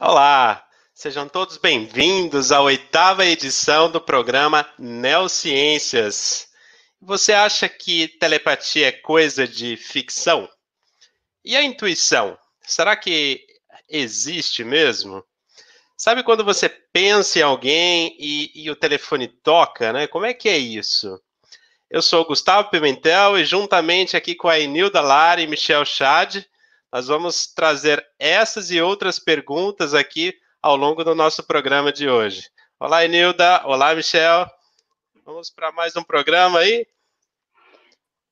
Olá, sejam todos bem-vindos à oitava edição do programa Neociências. Você acha que telepatia é coisa de ficção? E a intuição? Será que existe mesmo? Sabe quando você pensa em alguém e, e o telefone toca, né? Como é que é isso? Eu sou Gustavo Pimentel e juntamente aqui com a Enilda Lara e Michel Chad, nós vamos trazer essas e outras perguntas aqui ao longo do nosso programa de hoje. Olá, Enilda. Olá, Michel. Vamos para mais um programa aí?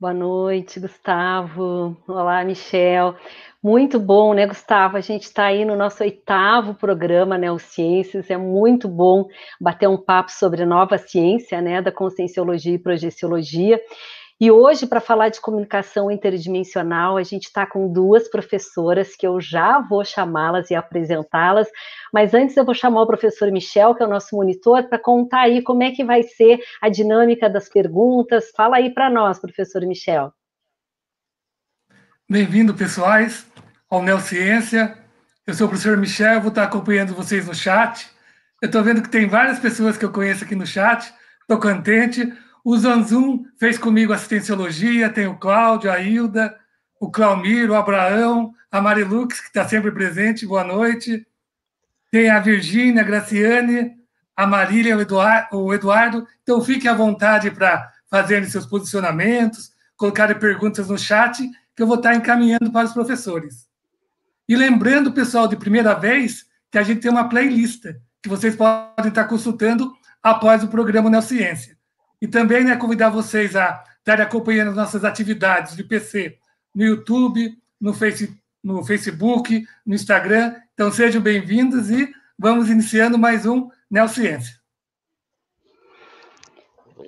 Boa noite, Gustavo. Olá, Michel. Muito bom, né, Gustavo? A gente está aí no nosso oitavo programa Neociências. É muito bom bater um papo sobre nova ciência, né, da conscienciologia e projeciologia. E hoje, para falar de comunicação interdimensional, a gente está com duas professoras que eu já vou chamá-las e apresentá-las. Mas antes eu vou chamar o professor Michel, que é o nosso monitor, para contar aí como é que vai ser a dinâmica das perguntas. Fala aí para nós, professor Michel. Bem-vindo, pessoais, ao Neociência. Eu sou o professor Michel, vou estar acompanhando vocês no chat. Eu estou vendo que tem várias pessoas que eu conheço aqui no chat. Estou contente. O Zanzum fez comigo assistenciologia, tem o Cláudio, a Hilda, o Claumir, o Abraão, a Marilux, que está sempre presente, boa noite. Tem a Virgínia, a Graciane, a Marília, o Eduardo. Então, fiquem à vontade para fazerem seus posicionamentos, colocarem perguntas no chat, que eu vou estar encaminhando para os professores. E lembrando, pessoal, de primeira vez, que a gente tem uma playlist que vocês podem estar consultando após o programa Neociência. E também né, convidar vocês a estarem acompanhando as nossas atividades de PC no YouTube, no, face, no Facebook, no Instagram. Então sejam bem-vindos e vamos iniciando mais um Neociência.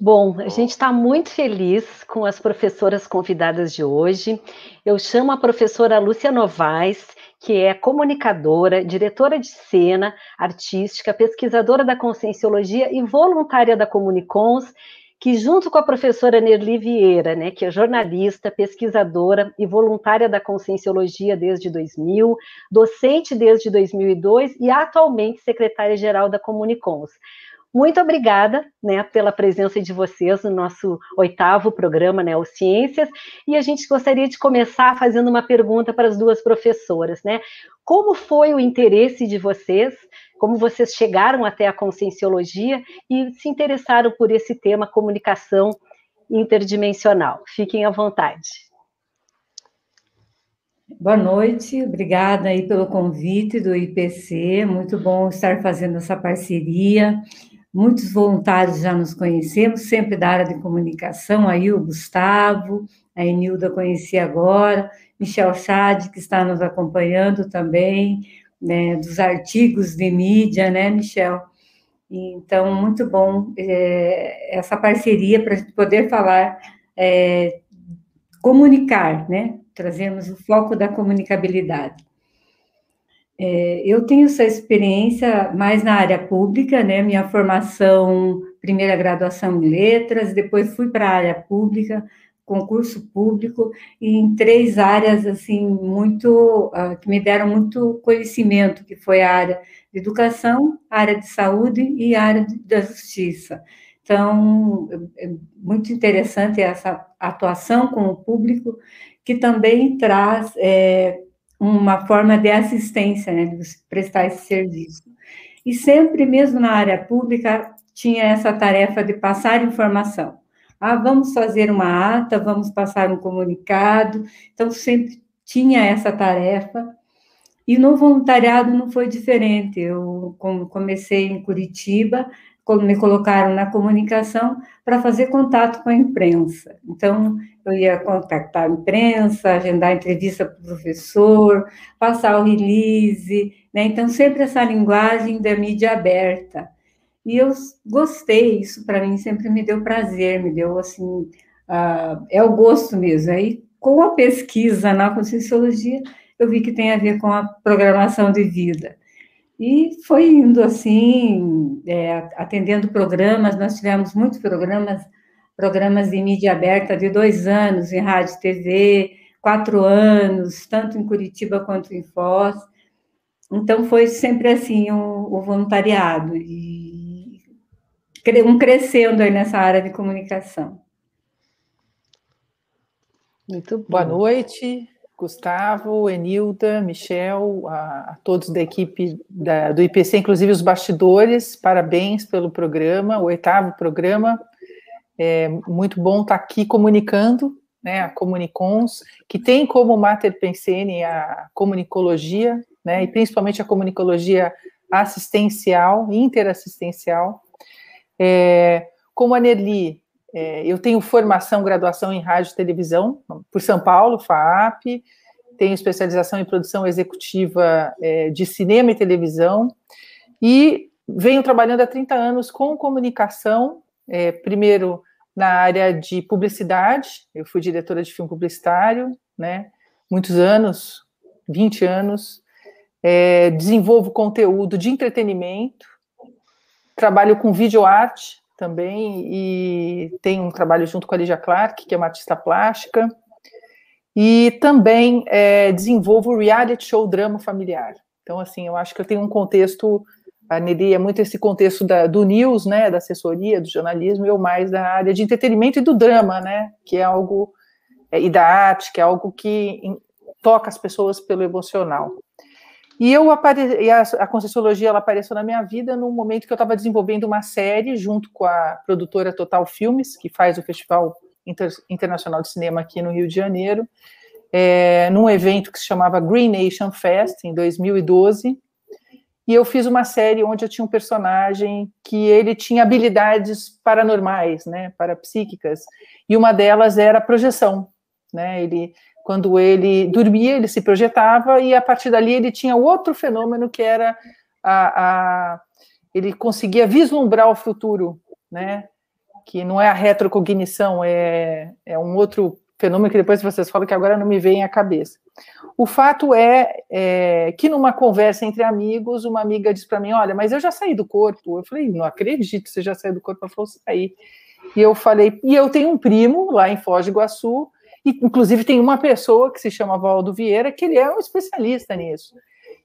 Bom, a gente está muito feliz com as professoras convidadas de hoje. Eu chamo a professora Lúcia Novaes, que é comunicadora, diretora de cena artística, pesquisadora da conscienciologia e voluntária da Comunicons, que junto com a professora Nerli Vieira, né, que é jornalista, pesquisadora e voluntária da Conscienciologia desde 2000, docente desde 2002 e atualmente secretária-geral da Comunicons. Muito obrigada né, pela presença de vocês no nosso oitavo programa Neociências. E a gente gostaria de começar fazendo uma pergunta para as duas professoras. Né? Como foi o interesse de vocês? Como vocês chegaram até a conscienciologia e se interessaram por esse tema comunicação interdimensional? Fiquem à vontade. Boa noite, obrigada aí pelo convite do IPC, muito bom estar fazendo essa parceria. Muitos voluntários já nos conhecemos, sempre da área de comunicação, aí o Gustavo, a Enilda conheci agora, Michel Chad, que está nos acompanhando também, né, dos artigos de mídia, né, Michel? Então, muito bom é, essa parceria para a gente poder falar, é, comunicar, né? Trazemos o foco da comunicabilidade. É, eu tenho essa experiência mais na área pública, né? Minha formação, primeira graduação em letras, depois fui para a área pública, concurso público, em três áreas, assim, muito, uh, que me deram muito conhecimento, que foi a área de educação, a área de saúde e a área de, da justiça. Então, é muito interessante essa atuação com o público, que também traz é, uma forma de assistência, né, de prestar esse serviço. E sempre, mesmo na área pública, tinha essa tarefa de passar informação. Ah, vamos fazer uma ata, vamos passar um comunicado. Então, sempre tinha essa tarefa. E no voluntariado não foi diferente. Eu comecei em Curitiba, me colocaram na comunicação para fazer contato com a imprensa. Então, eu ia contactar a imprensa, agendar entrevista para o professor, passar o release, né? Então, sempre essa linguagem da mídia aberta. E eu gostei, isso para mim sempre me deu prazer, me deu assim, uh, é o gosto mesmo. Aí, com a pesquisa na Conscienciologia, eu vi que tem a ver com a programação de vida. E foi indo assim, é, atendendo programas, nós tivemos muitos programas, programas de mídia aberta de dois anos em rádio e TV, quatro anos, tanto em Curitiba quanto em Foz. Então foi sempre assim o, voluntariado e um crescendo aí nessa área de comunicação. Muito bom. Boa noite, Gustavo, Enilda, Michel, a, a todos da equipe da, do IPC, inclusive os bastidores. Parabéns pelo programa, o oitavo programa. É muito bom estar aqui comunicando, né, a Comunicons, que tem como mater pensene a comunicologia, né, e principalmente a comunicologia assistencial, interassistencial. É, como a Nelly, é, eu tenho formação, graduação em rádio e televisão por São Paulo, FAAP, tenho especialização em produção executiva é, de cinema e televisão, e venho trabalhando há 30 anos com comunicação, é, primeiro na área de publicidade, eu fui diretora de filme publicitário, né, muitos anos, 20 anos, é, desenvolvo conteúdo de entretenimento, trabalho com videoarte também e tenho um trabalho junto com a Lígia Clark, que é uma artista plástica, e também é, desenvolvo reality show drama familiar. Então, assim, eu acho que eu tenho um contexto, a Nelly é muito esse contexto da, do news, né, da assessoria, do jornalismo, eu mais da área de entretenimento e do drama, né, que é algo, é, e da arte, que é algo que toca as pessoas pelo emocional. E eu apare... e a, a ela apareceu na minha vida num momento que eu estava desenvolvendo uma série junto com a produtora Total Filmes, que faz o Festival Inter... Internacional de Cinema aqui no Rio de Janeiro, é, num evento que se chamava Green Nation Fest, em 2012. E eu fiz uma série onde eu tinha um personagem que ele tinha habilidades paranormais, né, parapsíquicas, e uma delas era projeção, né, ele quando ele dormia, ele se projetava e a partir dali ele tinha outro fenômeno que era a, a ele conseguia vislumbrar o futuro, né? Que não é a retrocognição, é, é um outro fenômeno que depois vocês falam que agora não me vem à cabeça. O fato é, é, que numa conversa entre amigos, uma amiga disse para mim: Olha, mas eu já saí do corpo. Eu falei: Não acredito que você já saiu do corpo. Ela falou: Saí. E eu falei: E eu tenho um primo lá em Foz do Iguaçu e, inclusive, tem uma pessoa que se chama Valdo Vieira, que ele é um especialista nisso.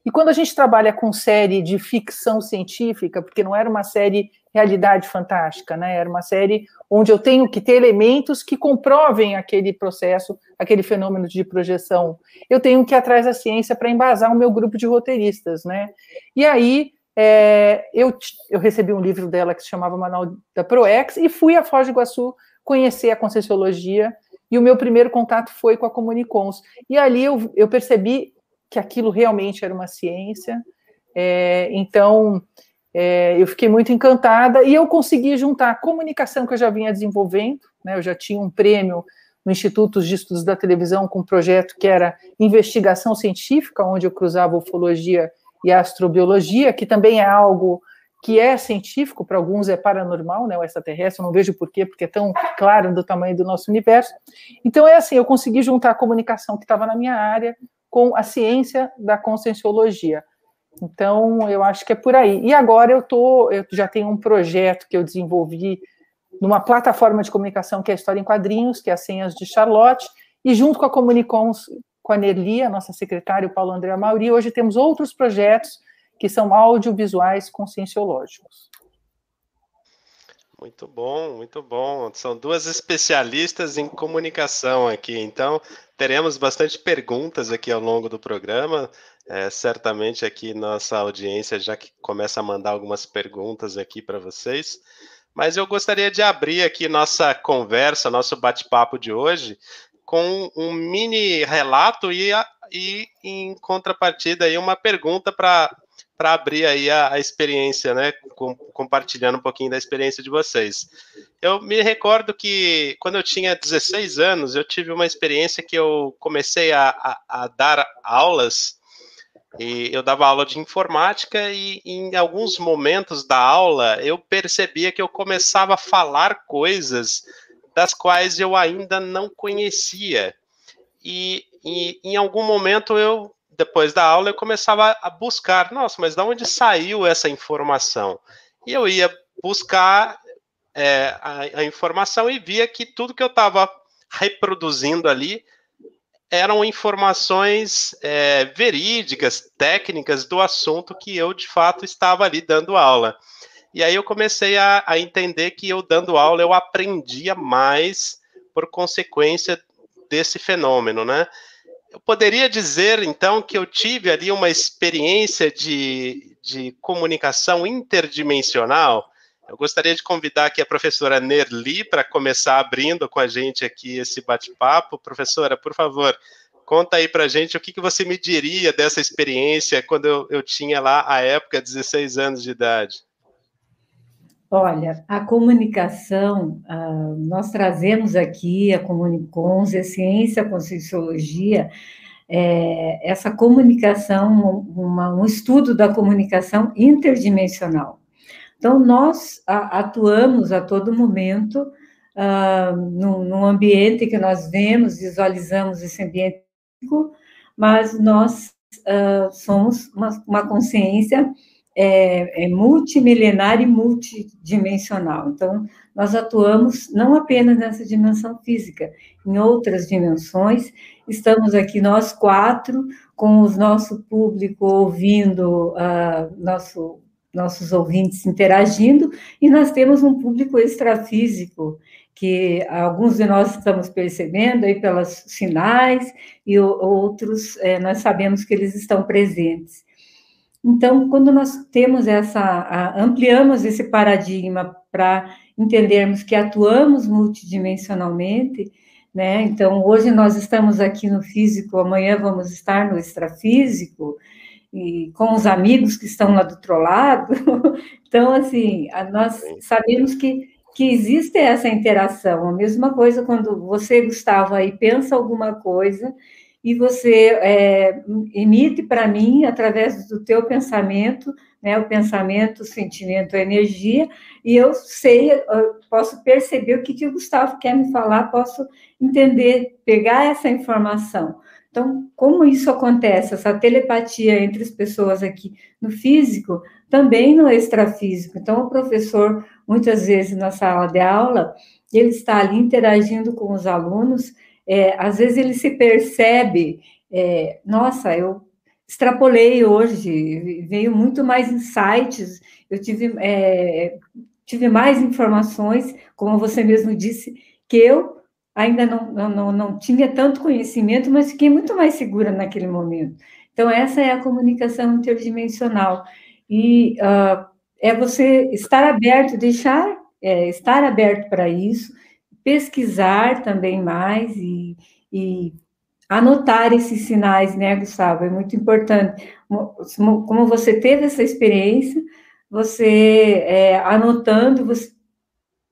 E quando a gente trabalha com série de ficção científica, porque não era uma série realidade fantástica, né? Era uma série onde eu tenho que ter elementos que comprovem aquele processo, aquele fenômeno de projeção. Eu tenho que ir atrás da ciência para embasar o meu grupo de roteiristas, né? E aí é, eu, eu recebi um livro dela que se chamava Manual da ProEx e fui a Foz do Iguaçu conhecer a Conscienciologia e o meu primeiro contato foi com a Comunicons. E ali eu, eu percebi que aquilo realmente era uma ciência. É, então, é, eu fiquei muito encantada e eu consegui juntar a comunicação que eu já vinha desenvolvendo, né, eu já tinha um prêmio no Instituto de Estudos da Televisão com um projeto que era investigação científica, onde eu cruzava ufologia e astrobiologia, que também é algo que é científico, para alguns é paranormal, né, o extraterrestre, eu não vejo por quê, porque é tão claro do tamanho do nosso universo. Então, é assim, eu consegui juntar a comunicação que estava na minha área com a ciência da conscienciologia. Então, eu acho que é por aí. E agora eu tô, eu já tenho um projeto que eu desenvolvi numa plataforma de comunicação que é a História em Quadrinhos, que é as Senhas de Charlotte, e junto com a Comunicons, com a Nerli, a nossa secretária, o Paulo André Mauri, hoje temos outros projetos que são audiovisuais conscienciológicos. Muito bom, muito bom. São duas especialistas em comunicação aqui, então teremos bastante perguntas aqui ao longo do programa. É, certamente aqui nossa audiência já que começa a mandar algumas perguntas aqui para vocês. Mas eu gostaria de abrir aqui nossa conversa, nosso bate-papo de hoje, com um mini relato e, e em contrapartida aí uma pergunta para para abrir aí a, a experiência, né? Com, compartilhando um pouquinho da experiência de vocês. Eu me recordo que quando eu tinha 16 anos, eu tive uma experiência que eu comecei a, a, a dar aulas. E eu dava aula de informática e em alguns momentos da aula eu percebia que eu começava a falar coisas das quais eu ainda não conhecia. E, e em algum momento eu depois da aula, eu começava a buscar, nossa, mas de onde saiu essa informação? E eu ia buscar é, a, a, informação e via que tudo que eu estava reproduzindo ali eram informações é, verídicas, técnicas do assunto que eu de fato estava ali dando aula. E aí eu comecei a, a entender que eu dando aula eu aprendia mais por consequência desse fenômeno, né? Eu poderia dizer, então, que eu tive ali uma experiência de, de comunicação interdimensional. Eu gostaria de convidar aqui a professora Nerli para começar abrindo com a gente aqui esse bate-papo. Professora, por favor, conta aí para a gente o que, que você me diria dessa experiência quando eu, eu tinha lá, a época, 16 anos de idade. Olha, a comunicação, uh, nós trazemos aqui a Comunicons, a ciência, a conscienciologia, é, essa comunicação, uma, um estudo da comunicação interdimensional. Então, nós a, atuamos a todo momento uh, num, num, ambiente que nós vemos, visualizamos esse ambiente, mas nós uh, somos uma, uma consciência é, é multimilenar e multidimensional. Então, nós atuamos não apenas nessa dimensão física, em outras dimensões. Estamos aqui nós quatro, com o nosso público ouvindo, uh, nosso, nossos ouvintes interagindo, e nós temos um público extrafísico, que alguns de nós estamos percebendo aí pelos sinais, e outros é, nós sabemos que eles estão presentes. Então, quando nós temos essa, ampliamos esse paradigma para entendermos que atuamos multidimensionalmente, né? Então, hoje nós estamos aqui no físico, amanhã vamos estar no extrafísico, e com os amigos que estão lá do outro lado. Então, assim, nós sabemos que, que existe essa interação. A mesma coisa quando você, Gustavo, aí pensa alguma coisa e você é, emite para mim, através do teu pensamento, né, o pensamento, o sentimento, a energia, e eu sei, eu posso perceber o que, que o Gustavo quer me falar, posso entender, pegar essa informação. Então, como isso acontece, essa telepatia entre as pessoas aqui no físico, também no extrafísico. Então, o professor, muitas vezes na sala de aula, ele está ali interagindo com os alunos, é, às vezes ele se percebe, é, nossa, eu extrapolei hoje, veio muito mais insights, eu tive, é, tive mais informações, como você mesmo disse, que eu ainda não, não, não tinha tanto conhecimento, mas fiquei muito mais segura naquele momento. Então, essa é a comunicação interdimensional. E uh, é você estar aberto, deixar, é, estar aberto para isso, pesquisar também mais e, e anotar esses sinais, né, Gustavo? É muito importante. Como você teve essa experiência, você é, anotando, você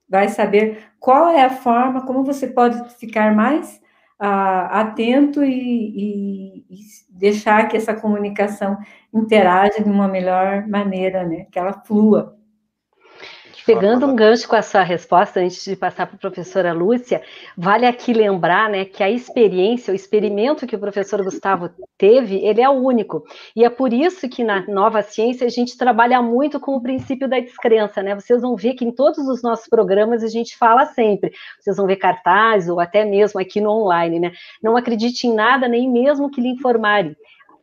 vai saber qual é a forma, como você pode ficar mais ah, atento e, e, e, deixar que essa comunicação interaja de uma melhor maneira, né? Que ela flua. Pegando um gancho com a sua resposta, antes de passar para a professora Lúcia, vale aqui lembrar né, que a experiência, o experimento que o professor Gustavo teve, ele é único. E é por isso que na nova ciência a gente trabalha muito com o princípio da descrença. Né? Vocês vão ver que em todos os nossos programas a gente fala sempre. Vocês vão ver cartazes ou até mesmo aqui no online. Né? Não acredite em nada, nem mesmo que lhe informarem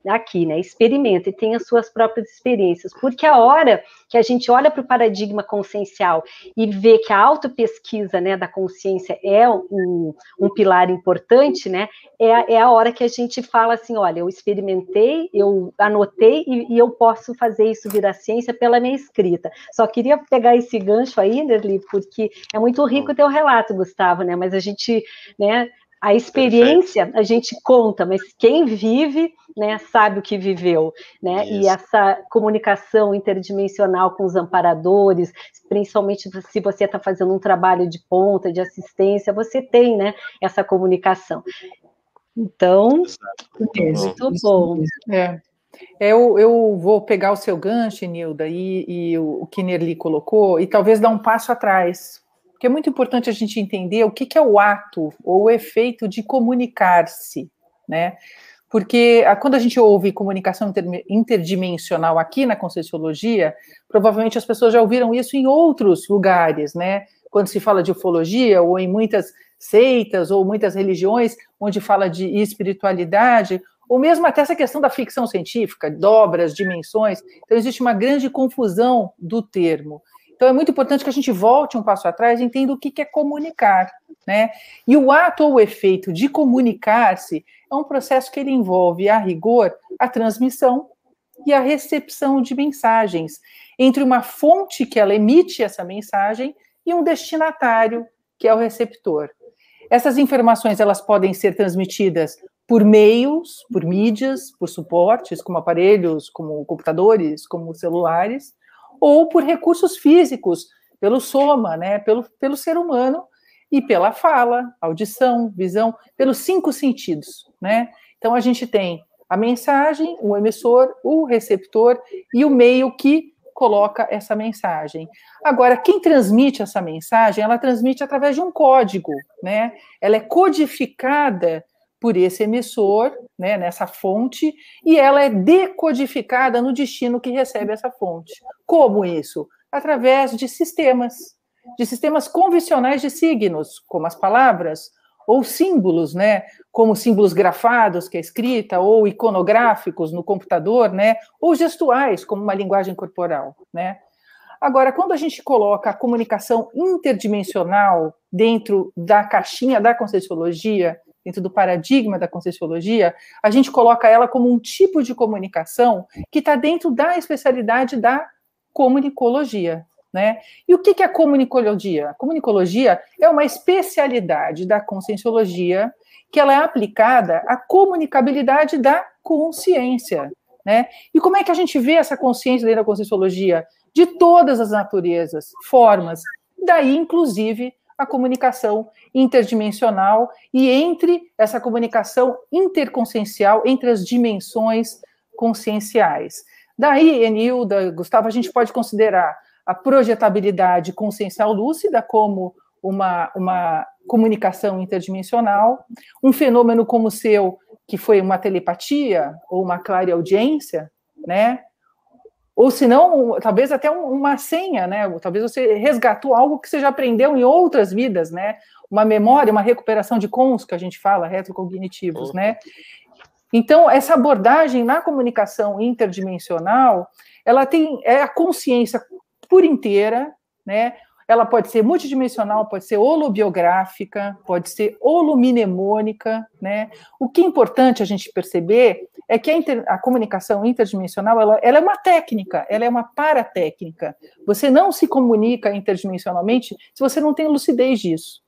aqui, né? Experimenta e tenha suas próprias experiências, porque a hora que a gente olha para o paradigma consciencial e vê que a autopesquisa, né, da consciência é um, um pilar importante, né? É a, é a hora que a gente fala assim, olha, eu experimentei, eu anotei e, e eu posso fazer isso virar ciência pela minha escrita. Só queria pegar esse gancho aí, Nerli, porque é muito rico o teu relato, Gustavo, né? Mas a gente, né? A experiência Perfeito. a gente conta, mas quem vive, né, sabe o que viveu, né? Isso. E essa comunicação interdimensional com os amparadores, principalmente se você está fazendo um trabalho de ponta, de assistência, você tem, né, essa comunicação. Então, muito bom. É. Eu, eu vou pegar o seu gancho, Nilda, e, e o, o que Nerli colocou, e talvez dar um passo atrás, porque é muito importante a gente entender o que, que é o ato ou o efeito de comunicar-se, né? Porque ah, quando a gente ouve comunicação interdimensional aqui na Conscienciologia, provavelmente as pessoas já ouviram isso em outros lugares, né? Quando se fala de ufologia ou em muitas seitas ou muitas religiões onde fala de espiritualidade, ou mesmo até essa questão da ficção científica, dobras, dimensões. Então, existe uma grande confusão do termo. Então, é muito importante que a gente volte um passo atrás e entenda o que é comunicar. Né? E o ato ou o efeito de comunicar-se é um processo que ele envolve, a rigor, a transmissão e a recepção de mensagens entre uma fonte que ela emite essa mensagem e um destinatário, que é o receptor. Essas informações elas podem ser transmitidas por meios, por mídias, por suportes, como aparelhos, como computadores, como celulares, ou por recursos físicos, pelo soma, né, pelo, pelo ser humano e pela fala, audição, visão, pelos cinco sentidos, né? Então a gente tem a mensagem, o emissor, o receptor e o meio que coloca essa mensagem. Agora, quem transmite essa mensagem, ela transmite através de um código, né? Ela é codificada por esse emissor, né, nessa fonte, e ela é decodificada no destino que recebe essa fonte. Como isso? Através de sistemas, de sistemas convencionais de signos, como as palavras, ou símbolos, né, como símbolos grafados, que é escrita, ou iconográficos no computador, né, ou gestuais, como uma linguagem corporal, né. Agora, quando a gente coloca a comunicação interdimensional dentro da caixinha da Conscienciologia, dentro do paradigma da Conscienciologia, a gente coloca ela como um tipo de comunicação que está dentro da especialidade da comunicologia, né? E o que é a comunicologia? A comunicologia é uma especialidade da conscienciologia que ela é aplicada à comunicabilidade da consciência. Né? E como é que a gente vê essa consciência dentro da conscienciologia? De todas as naturezas, formas, daí, inclusive, a comunicação interdimensional e entre essa comunicação interconsciencial, entre as dimensões conscienciais. Daí, Enilda, Gustavo, a gente pode considerar a projetabilidade consciencial lúcida como uma, uma comunicação interdimensional, um fenômeno como o seu, que foi uma telepatia ou uma clareaudiência, né? Ou se não, talvez até uma senha, né? Talvez você resgatou algo que você já aprendeu em outras vidas, né? Uma memória, uma recuperação de cons, que a gente fala, retrocognitivos, né? Então, essa abordagem na comunicação interdimensional, ela tem é a consciência por inteira, né? Ela pode ser multidimensional, pode ser holobiográfica, pode ser holomnemônica, né? O que é importante a gente perceber é que a, inter, a comunicação interdimensional ela, ela, é uma técnica, ela é uma paratécnica. Você não se comunica interdimensionalmente se você não tem lucidez disso.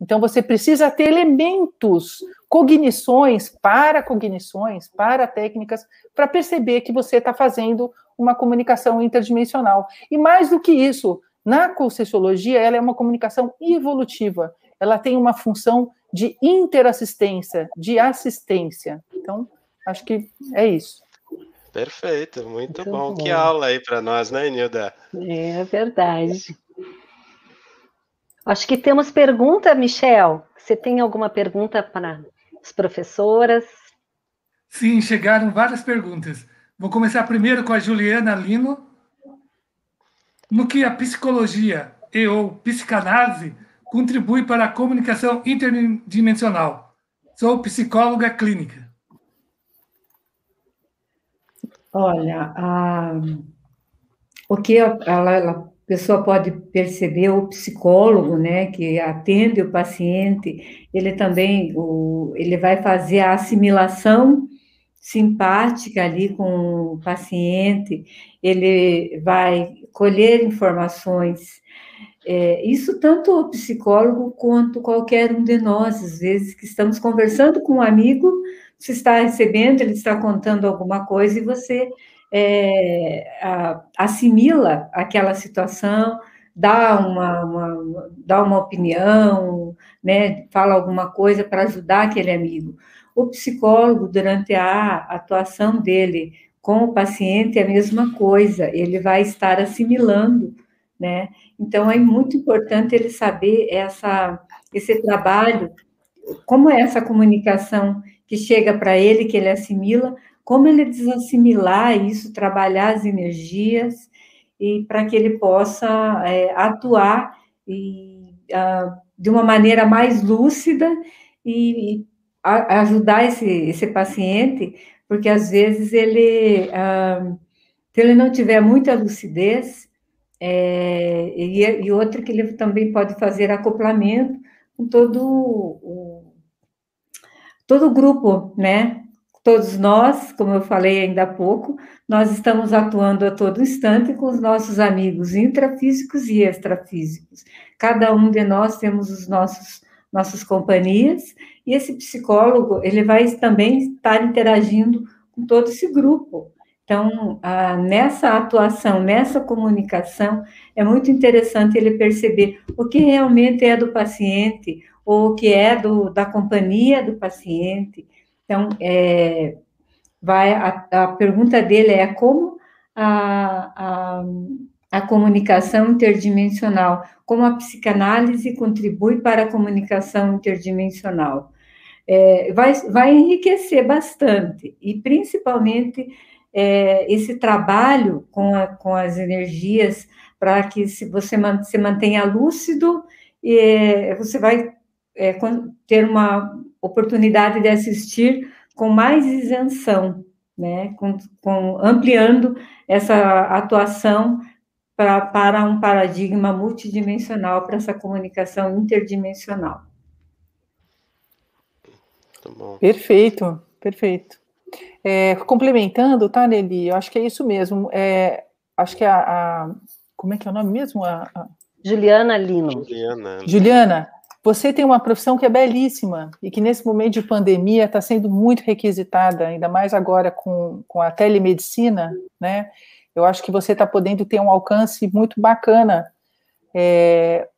Então você precisa ter elementos, cognições, para cognições, para técnicas, para perceber que você está fazendo uma comunicação interdimensional. E mais do que isso, na Conscienciologia, ela é uma comunicação evolutiva. Ela tem uma função de interassistência, de assistência. Então, acho que é isso. Perfeito, muito, muito bom. bom. Que aula aí para nós, né, Nilda? É verdade. Acho que temos pergunta, Michel. Você tem alguma pergunta para as professoras? Sim, chegaram várias perguntas. Vou começar primeiro com a Juliana Lino. No que a psicologia e ou psicanálise contribui para a comunicação interdimensional? Sou psicóloga clínica. Olha, a, o que a, a, a, pessoa pode perceber, o psicólogo, né, que atende o paciente, ele também, o, ele vai fazer a assimilação simpática ali com o paciente, ele vai colher informações. É, isso tanto o psicólogo quanto qualquer um de nós, às vezes, que estamos conversando com um amigo, você está recebendo, ele está contando alguma coisa e você é, a, assimila aquela situação, dá uma, uma, dá uma opinião, né, fala alguma coisa para ajudar aquele amigo. O psicólogo, durante a atuação dele com o paciente, é a mesma coisa, ele vai estar assimilando, né? Então, é muito importante ele saber essa, esse trabalho, como é essa comunicação que chega para ele, que ele assimila, como ele desassimilar isso, trabalhar as energias, e para que ele possa é, atuar e uh, de uma maneira mais lúcida e, e a, ajudar esse, esse paciente, porque às vezes ele, uh, se ele não tiver muita lucidez, é, e, e outra que ele também pode fazer acoplamento com todo o, todo o grupo, né? Todos nós, como eu falei ainda há pouco, nós estamos atuando a todo instante com os nossos amigos intrafísicos e extrafísicos. Cada um de nós temos os nossos nossas companhias e esse psicólogo ele vai também estar interagindo com todo esse grupo. Então, nessa atuação, nessa comunicação, é muito interessante ele perceber o que realmente é do paciente ou o que é do, da companhia do paciente então, é, vai, a, a, pergunta dele é como a, a, a comunicação interdimensional, como a psicanálise contribui para a comunicação interdimensional. É, vai, vai enriquecer bastante, e principalmente é, esse trabalho com, a, com as energias, para que se você se mantenha lúcido, e, você vai é, ter uma oportunidade de assistir com mais isenção, né, com, com ampliando essa atuação pra, para um paradigma multidimensional, para essa comunicação interdimensional. Perfeito, perfeito. É, complementando, tá, Nelly? Eu acho que é isso mesmo. É, acho que a, a, Como é que é o nome mesmo? A, a... Juliana Lino. Juliana. Juliana, você tem uma profissão que é belíssima e que nesse momento de pandemia está sendo muito requisitada, ainda mais agora com, com a telemedicina, né? Eu acho que você está podendo ter um alcance muito bacana, é,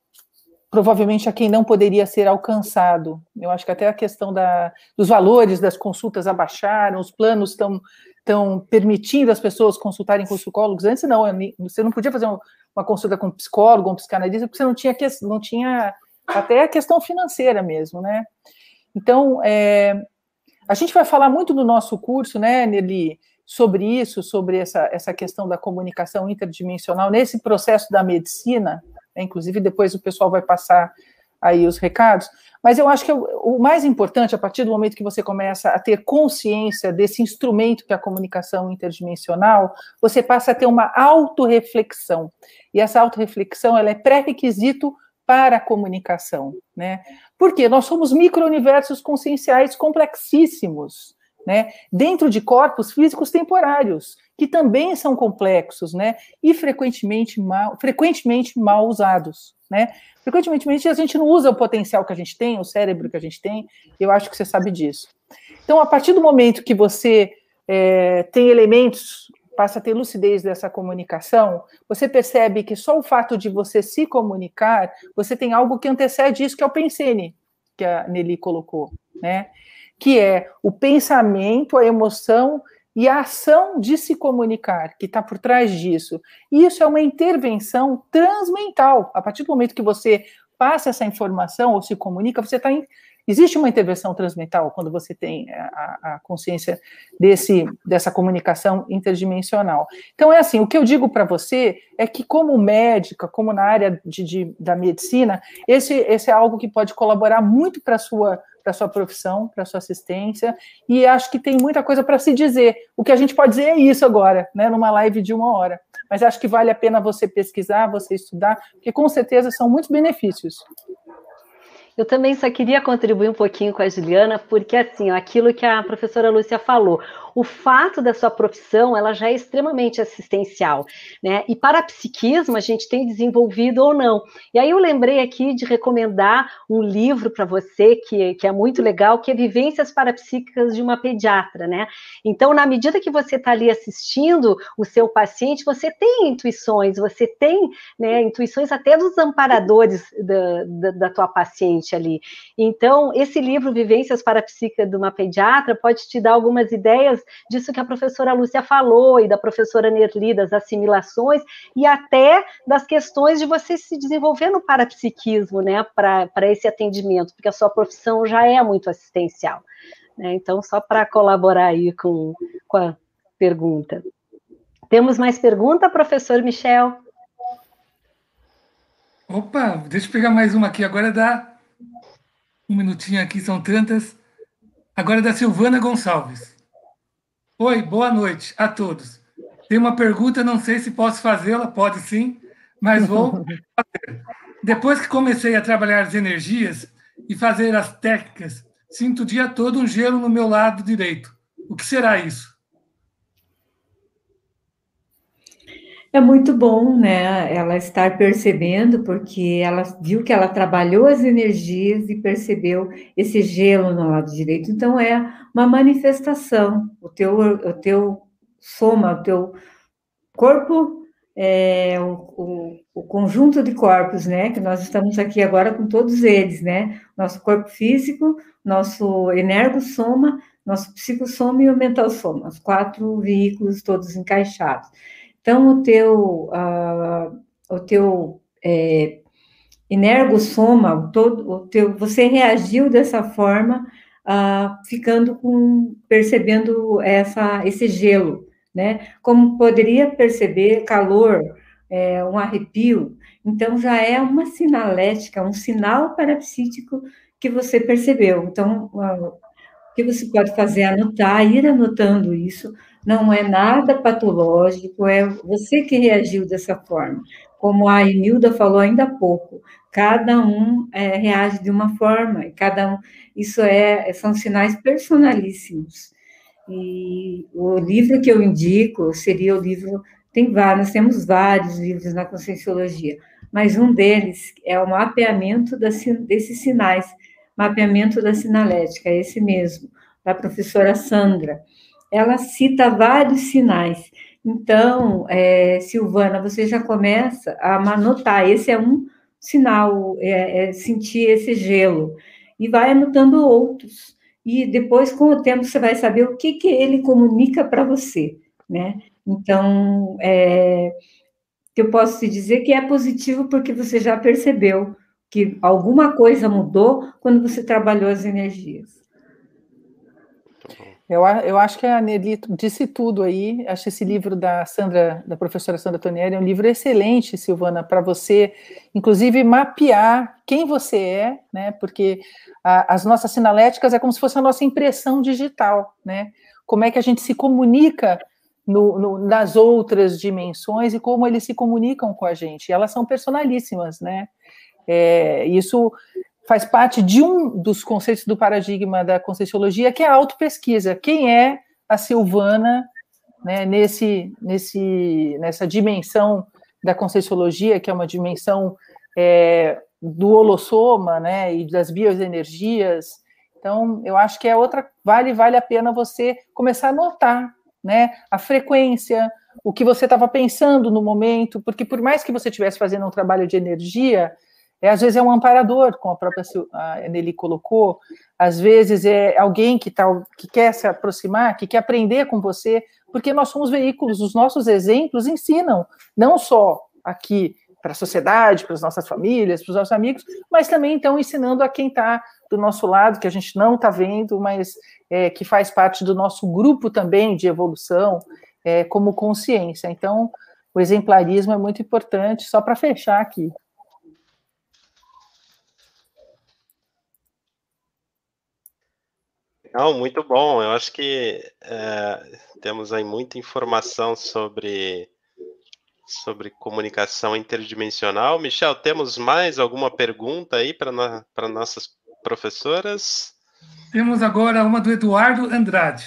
provavelmente a quem não poderia ser alcançado. Eu acho que até a questão da, dos valores das consultas abaixaram, os planos estão estão permitindo as pessoas consultarem com psicólogos. Antes não, você não podia fazer uma consulta com um psicólogo, um psicanalista, porque você não tinha, não tinha até a questão financeira mesmo, né? Então, é, a gente vai falar muito no nosso curso, né, Nelly, sobre isso, sobre essa, essa questão da comunicação interdimensional, nesse processo da medicina, né, inclusive depois o pessoal vai passar aí os recados, mas eu acho que o mais importante, a partir do momento que você começa a ter consciência desse instrumento que é a comunicação interdimensional, você passa a ter uma autorreflexão, e essa autorreflexão, ela é pré-requisito para a comunicação, né? Porque nós somos micro-universos conscienciais complexíssimos, né? Dentro de corpos físicos temporários, que também são complexos, né? E frequentemente mal, frequentemente mal usados, né? Frequentemente a gente não usa o potencial que a gente tem, o cérebro que a gente tem, eu acho que você sabe disso. Então, a partir do momento que você é, tem elementos passa a ter lucidez dessa comunicação, você percebe que só o fato de você se comunicar, você tem algo que antecede isso, que é o pensene, que a Nelly colocou, né? Que é o pensamento, a emoção e a ação de se comunicar, que está por trás disso. Isso é uma intervenção transmental. A partir do momento que você passa essa informação ou se comunica, você está Existe uma intervenção transmental quando você tem a, a consciência desse, dessa comunicação interdimensional. Então, é assim: o que eu digo para você é que, como médica, como na área de, de, da medicina, esse, esse é algo que pode colaborar muito para sua para sua profissão, para sua assistência, e acho que tem muita coisa para se dizer. O que a gente pode dizer é isso agora, né, numa live de uma hora. Mas acho que vale a pena você pesquisar, você estudar, porque com certeza são muitos benefícios. Eu também só queria contribuir um pouquinho com a Juliana, porque assim, aquilo que a professora Lúcia falou, o fato da sua profissão, ela já é extremamente assistencial, né? E para psiquismo a gente tem desenvolvido ou não. E aí eu lembrei aqui de recomendar um livro para você que, que é muito legal, que é Vivências Parapsíquicas de uma Pediatra, né? Então, na medida que você está ali assistindo o seu paciente, você tem intuições, você tem né, intuições até dos amparadores da, da, da tua paciente ali. Então, esse livro, Vivências Parapsíquicas de uma Pediatra, pode te dar algumas ideias disso que a professora Lúcia falou e da professora Nerli, das assimilações, e até das questões de você se desenvolver no parapsiquismo, né, para esse atendimento, porque a sua profissão já é muito assistencial. Né? Então, só para colaborar aí com, com a pergunta. Temos mais pergunta, professor Michel? Opa, deixa eu pegar mais uma aqui. Agora dá um minutinho aqui, são tantas. Agora é da Silvana Gonçalves. Oi, boa noite a todos. Tem uma pergunta, não sei se posso fazê-la, pode sim, mas vou fazer. Depois que comecei a trabalhar as energias e fazer as técnicas, sinto o dia todo um gelo no meu lado direito. O que será isso? É muito bom, né, ela estar percebendo, porque ela viu que ela trabalhou as energias e percebeu esse gelo no lado direito. Então, é uma manifestação, o teu, o teu soma, o teu corpo, é, o, o, o conjunto de corpos, né, que nós estamos aqui agora com todos eles, né, nosso corpo físico, nosso energossoma, nosso psicossoma e o mental soma, os quatro veículos todos encaixados. Então, o teu, uh, o teu é, energossoma, todo, o teu, você reagiu dessa forma, uh, ficando com, percebendo essa, esse gelo, né? Como poderia perceber calor, é, um arrepio, então já é uma sinalética, um sinal parapsíquico que você percebeu. Então, uh, o que você pode fazer anotar, ir anotando isso, não é nada patológico, é você que reagiu dessa forma. Como a Emilda falou ainda há pouco, cada um é, reage de uma forma, e cada um, isso é, são sinais personalíssimos. E o livro que eu indico seria o livro, tem vários, nós temos vários livros na Conscienciologia, mas um deles é o mapeamento desses sinais, mapeamento da sinalética, é esse mesmo, da professora Sandra ela cita vários sinais. Então, é, Silvana, você já começa a anotar. Esse é um sinal, é, é sentir esse gelo. E vai anotando outros. E depois, com o tempo, você vai saber o que, que ele comunica para você, né? Então, é, eu posso te dizer que é positivo porque você já percebeu que alguma coisa mudou quando você trabalhou as energias. Eu, eu acho que a Nelly disse tudo aí. Acho esse livro da Sandra, da professora Sandra Tonieri, é um livro excelente, Silvana, para você, inclusive, mapear quem você é, né? Porque a, as nossas sinaléticas é como se fosse a nossa impressão digital, né? Como é que a gente se comunica no, no, nas outras dimensões e como eles se comunicam com a gente. E elas são personalíssimas, né? É, isso faz parte de um dos conceitos do paradigma da Conscienciologia, que é a autopesquisa. Quem é a Silvana né, nesse, nesse, nessa dimensão da Conscienciologia, que é uma dimensão é, do holossoma né, e das bioenergias. Então, eu acho que é outra, vale, vale a pena você começar a notar né, a frequência, o que você estava pensando no momento, porque por mais que você estivesse fazendo um trabalho de energia, é, às vezes é um amparador, como a própria Nelly colocou, às vezes é alguém que, tá, que quer se aproximar, que quer aprender com você, porque nós somos veículos, os nossos exemplos ensinam, não só aqui para a sociedade, para as nossas famílias, para os nossos amigos, mas também estão ensinando a quem está do nosso lado, que a gente não está vendo, mas é, que faz parte do nosso grupo também de evolução, é, como consciência. Então, o exemplarismo é muito importante, só para fechar aqui. Não, muito bom. Eu acho que é, temos aí muita informação sobre, sobre comunicação interdimensional. Michel, temos mais alguma pergunta aí para nossas professoras? Temos agora uma do Eduardo Andrade.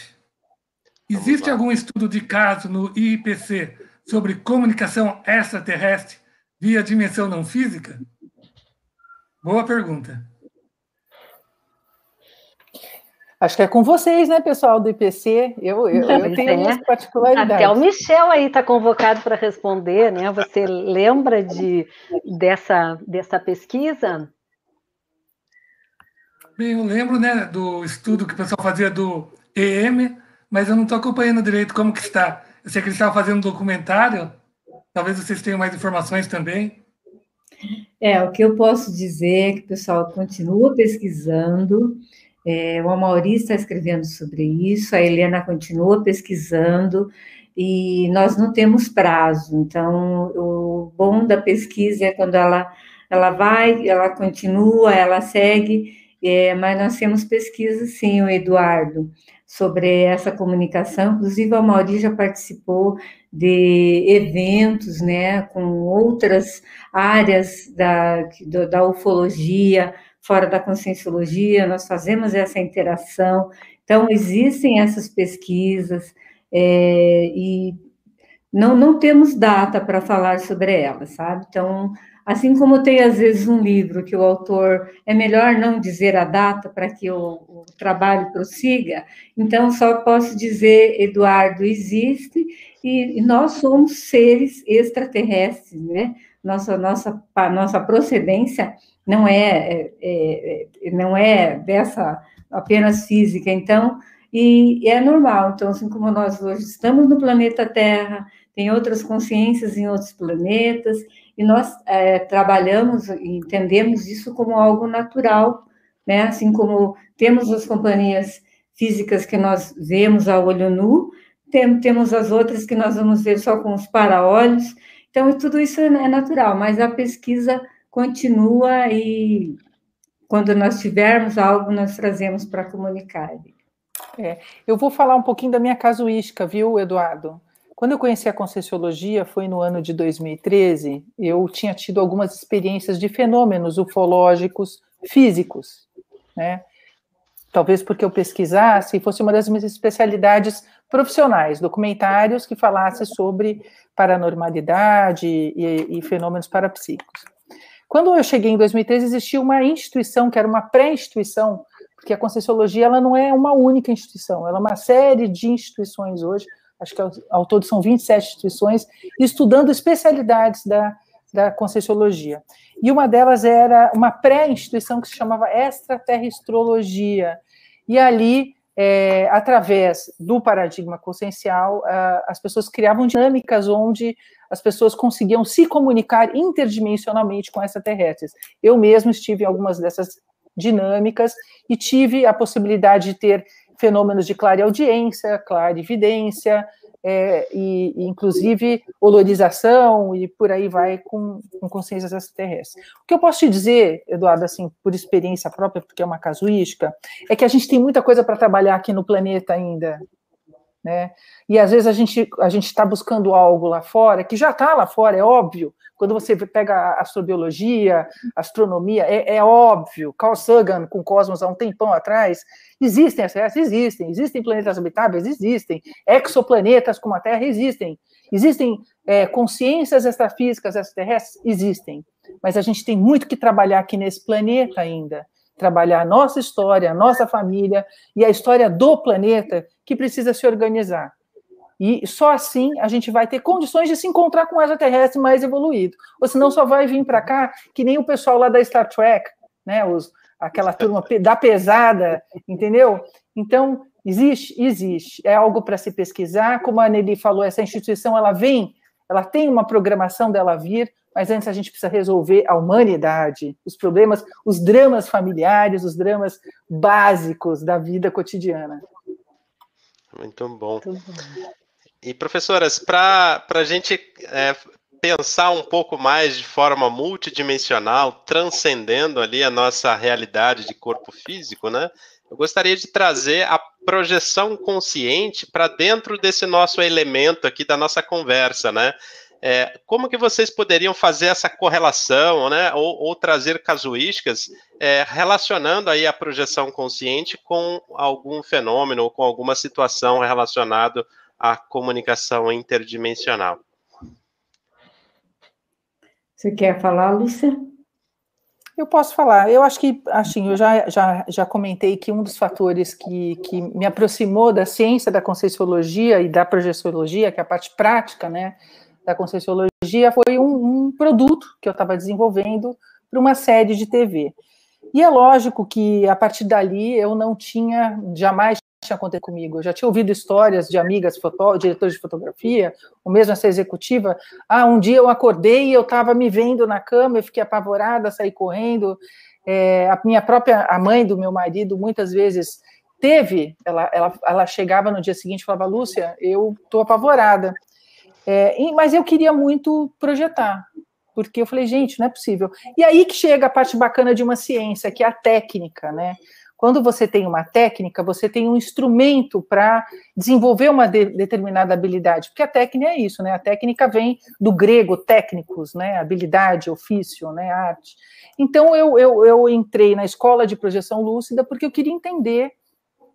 Existe algum estudo de caso no IPC sobre comunicação extraterrestre via dimensão não física? Boa pergunta. Acho que é com vocês, né, pessoal do IPC? Eu, eu, eu tenho é. minhas particularidades. Até o Michel aí está convocado para responder, né? Você lembra de, dessa, dessa pesquisa? Bem, eu lembro né, do estudo que o pessoal fazia do EM, mas eu não estou acompanhando direito como que está. Eu sei que eles estavam fazendo um documentário, talvez vocês tenham mais informações também. É, o que eu posso dizer é que o pessoal continua pesquisando, é, o Amaury está escrevendo sobre isso, a Helena continua pesquisando, e nós não temos prazo. Então, o bom da pesquisa é quando ela ela vai, ela continua, ela segue, é, mas nós temos pesquisas, sim, o Eduardo, sobre essa comunicação. Inclusive, a Mauri já participou de eventos, né, com outras áreas da, da ufologia, fora da conscienciologia, nós fazemos essa interação. Então, existem essas pesquisas, é, e não, não temos data para falar sobre elas, sabe? Então, Assim como tem, às vezes, um livro que o autor é melhor não dizer a data para que o, o, trabalho prossiga, então só posso dizer, Eduardo, existe e, e nós somos seres extraterrestres, né? Nossa, nossa, nossa procedência não é, é, é, não é dessa apenas física, então, e, e é normal. Então, assim como nós hoje estamos no planeta Terra, tem outras consciências em outros planetas, e nós é, trabalhamos e entendemos isso como algo natural, né? Assim como temos as companhias físicas que nós vemos a olho nu, tem, temos as outras que nós vamos ver só com os para-olhos. Então, tudo isso é, é natural, mas a pesquisa continua e quando nós tivermos algo, nós trazemos para comunicar. É, eu vou falar um pouquinho da minha casuística, viu, Eduardo? Quando eu conheci a Conscienciologia, foi no ano de 2013, eu tinha tido algumas experiências de fenômenos ufológicos físicos, né? Talvez porque eu pesquisasse e fosse uma das minhas especialidades profissionais, documentários que falasse sobre paranormalidade e, e fenômenos parapsíquicos. Quando eu cheguei em 2013, existia uma instituição que era uma pré-instituição, porque a Conscienciologia ela não é uma única instituição, ela é uma série de instituições hoje, acho que ao todo são 27 instituições, estudando especialidades da, da Conscienciologia. E uma delas era uma pré-instituição que se chamava Extraterrestrologia. E ali, é, através do paradigma consciencial, as pessoas criavam dinâmicas onde as pessoas conseguiam se comunicar interdimensionalmente com extraterrestres. Eu mesmo estive em algumas dessas dinâmicas e tive a possibilidade de ter fenômenos de clareaudiência, clarividência, é, e, e, inclusive olorização e por aí vai com, com consciências extraterrestres. O que eu posso te dizer, Eduardo, assim, por experiência própria, porque é uma casuística, é que a gente tem muita coisa para trabalhar aqui no planeta ainda, né? E às vezes a gente a gente está buscando algo lá fora que já está lá fora, é óbvio. Quando você pega astrobiologia, astronomia, é, é, óbvio. Carl Sagan com Cosmos há um tempão atrás, existem essas, existem, existem planetas habitáveis, existem, exoplanetas como a Terra existem, existem é, consciências extrafísicas extraterrestres, existem. Mas a gente tem muito que trabalhar aqui nesse planeta ainda trabalhar a nossa história, a nossa família e a história do planeta que precisa se organizar. E só assim a gente vai ter condições de se encontrar com um extraterrestre mais evoluído. Ou senão só vai vir para cá que nem o pessoal lá da Star Trek, né? Os, aquela turma da pesada, entendeu? Então, existe, existe. É algo para se pesquisar. Como a Nelly falou, essa instituição ela vem, ela tem uma programação dela vir, mas antes a gente precisa resolver a humanidade, os problemas, os dramas familiares, os dramas básicos da vida cotidiana. Muito bom. E, professoras, para a gente é, pensar um pouco mais de forma multidimensional, transcendendo ali a nossa realidade de corpo físico, né? Eu gostaria de trazer a projeção consciente para dentro desse nosso elemento aqui da nossa conversa, né? É, como que vocês poderiam fazer essa correlação, né, ou, ou trazer casuísticas é, relacionando aí a projeção consciente com algum fenômeno ou com alguma situação relacionada à comunicação interdimensional? Você quer falar, Lúcia? Eu posso falar. Eu acho que, assim, eu já, já, já comentei que um dos fatores que, que me aproximou da ciência da conscienciologia e da projeciologia, que é a parte prática, né, da Conscienciologia foi um, um produto que eu estava desenvolvendo para uma série de TV. E é lógico que a partir dali eu não tinha, jamais tinha acontecido comigo. Eu já tinha ouvido histórias de amigas, foto, diretores de fotografia, ou mesmo essa executiva. Ah, um dia eu acordei e eu estava me vendo na cama, eu fiquei apavorada, saí correndo. É, a minha própria, a mãe do meu marido, muitas vezes teve, ela, ela, ela chegava no dia seguinte e falava, Lúcia, eu estou apavorada. É, mas eu queria muito projetar. porque eu falei, gente, não é possível. E aí que chega a parte bacana de uma ciência, que é a técnica, né? Quando você tem uma técnica, você tem um instrumento para desenvolver uma de, determinada habilidade, porque a técnica é isso, né? A técnica vem do grego técnicos, né? Habilidade, ofício, né? Arte. Então eu, eu, eu entrei na escola de projeção lúcida porque eu queria entender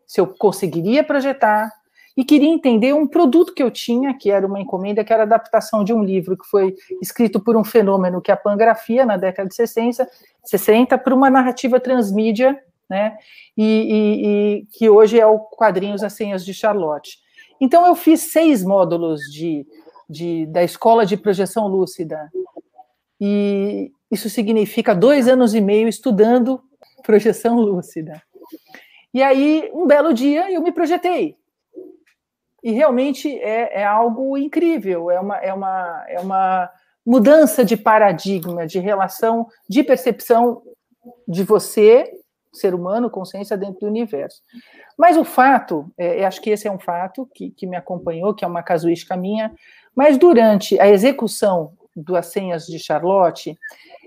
se eu conseguiria projetar, e queria entender um produto que eu tinha, que era uma encomenda, que era adaptação de um livro que foi escrito por um fenômeno que é a pangrafia, na década de 60, 60 para uma narrativa transmídia, né, e, e, e, que hoje é o Quadrinhos As Senhas de Charlotte. Então, eu fiz seis módulos de, de, da Escola de Projeção Lúcida, e isso significa dois anos e meio estudando projeção lúcida. E aí, um belo dia, eu me projetei. E realmente é, é algo incrível, é uma, é, uma, é uma mudança de paradigma, de relação, de percepção de você, ser humano, consciência dentro do universo. Mas o fato, é, acho que esse é um fato que, que me acompanhou, que é uma casuística minha, mas durante a execução das senhas de Charlotte,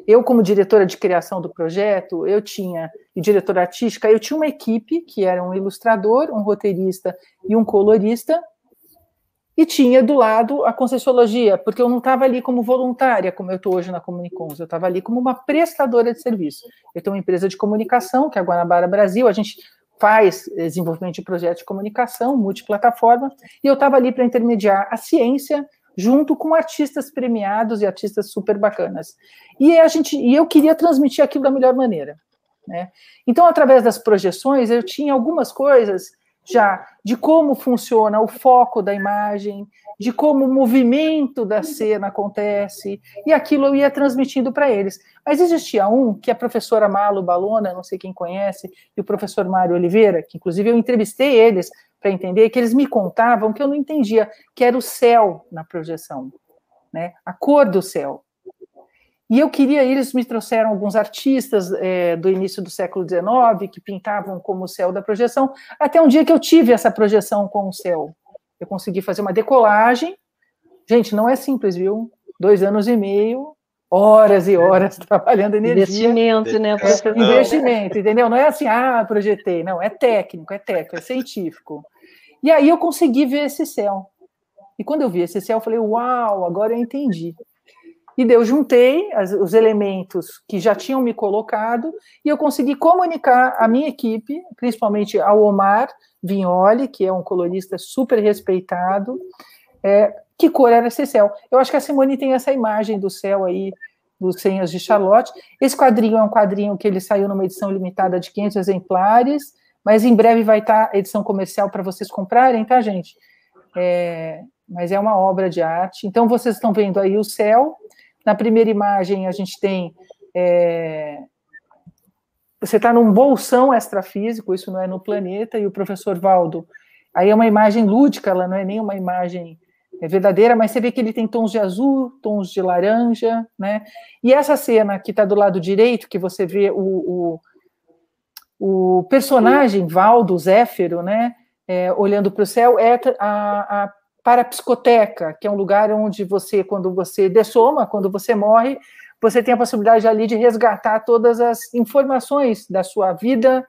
eu, como diretora de criação do projeto, eu tinha, e diretora artística, eu tinha uma equipe que era um ilustrador, um roteirista e um colorista, e tinha do lado a Conscienciologia, porque eu não estava ali como voluntária, como eu estou hoje na Comunicons, eu estava ali como uma prestadora de serviço. Eu tenho uma empresa de comunicação, que é a Guanabara Brasil, a gente faz desenvolvimento de projetos de comunicação, multiplataforma, e eu estava ali para intermediar a ciência junto com artistas premiados e artistas super bacanas. E a gente, e eu queria transmitir aquilo da melhor maneira, né? Então, através das projeções, eu tinha algumas coisas já de como funciona o foco da imagem, de como o movimento da cena acontece, e aquilo eu ia transmitindo para eles. Mas existia um que a professora Malu Balona, não sei quem conhece, e o professor Mário Oliveira, que inclusive eu entrevistei eles para entender, que eles me contavam que eu não entendia, que era o céu na projeção, né? a cor do céu. E eu queria, eles me trouxeram alguns artistas é, do início do século XIX que pintavam como o céu da projeção, até um dia que eu tive essa projeção com o céu. Eu consegui fazer uma decolagem. Gente, não é simples, viu? Dois anos e meio, horas e horas trabalhando energia. Investimento, né, professor? Investimento, entendeu? Não é assim, ah, projetei. Não, é técnico, é técnico, é científico. E aí eu consegui ver esse céu. E quando eu vi esse céu, eu falei, uau, agora eu entendi. E eu juntei as, os elementos que já tinham me colocado e eu consegui comunicar à minha equipe, principalmente ao Omar Vignoli, que é um colorista super respeitado, é, que cor era esse céu. Eu acho que a Simone tem essa imagem do céu aí, dos Senhas de Charlotte. Esse quadrinho é um quadrinho que ele saiu numa edição limitada de 500 exemplares, mas em breve vai estar a edição comercial para vocês comprarem, tá, gente? É, mas é uma obra de arte. Então, vocês estão vendo aí o céu, na primeira imagem, a gente tem. É, você está num bolsão extrafísico, isso não é no planeta, e o professor Valdo. Aí é uma imagem lúdica, ela não é nem uma imagem é verdadeira, mas você vê que ele tem tons de azul, tons de laranja, né? E essa cena que está do lado direito, que você vê o, o, o personagem Valdo, Zéfiro, né? É, olhando para o céu, é a, a para a psicoteca, que é um lugar onde você, quando você dessoma, quando você morre, você tem a possibilidade ali de resgatar todas as informações da sua vida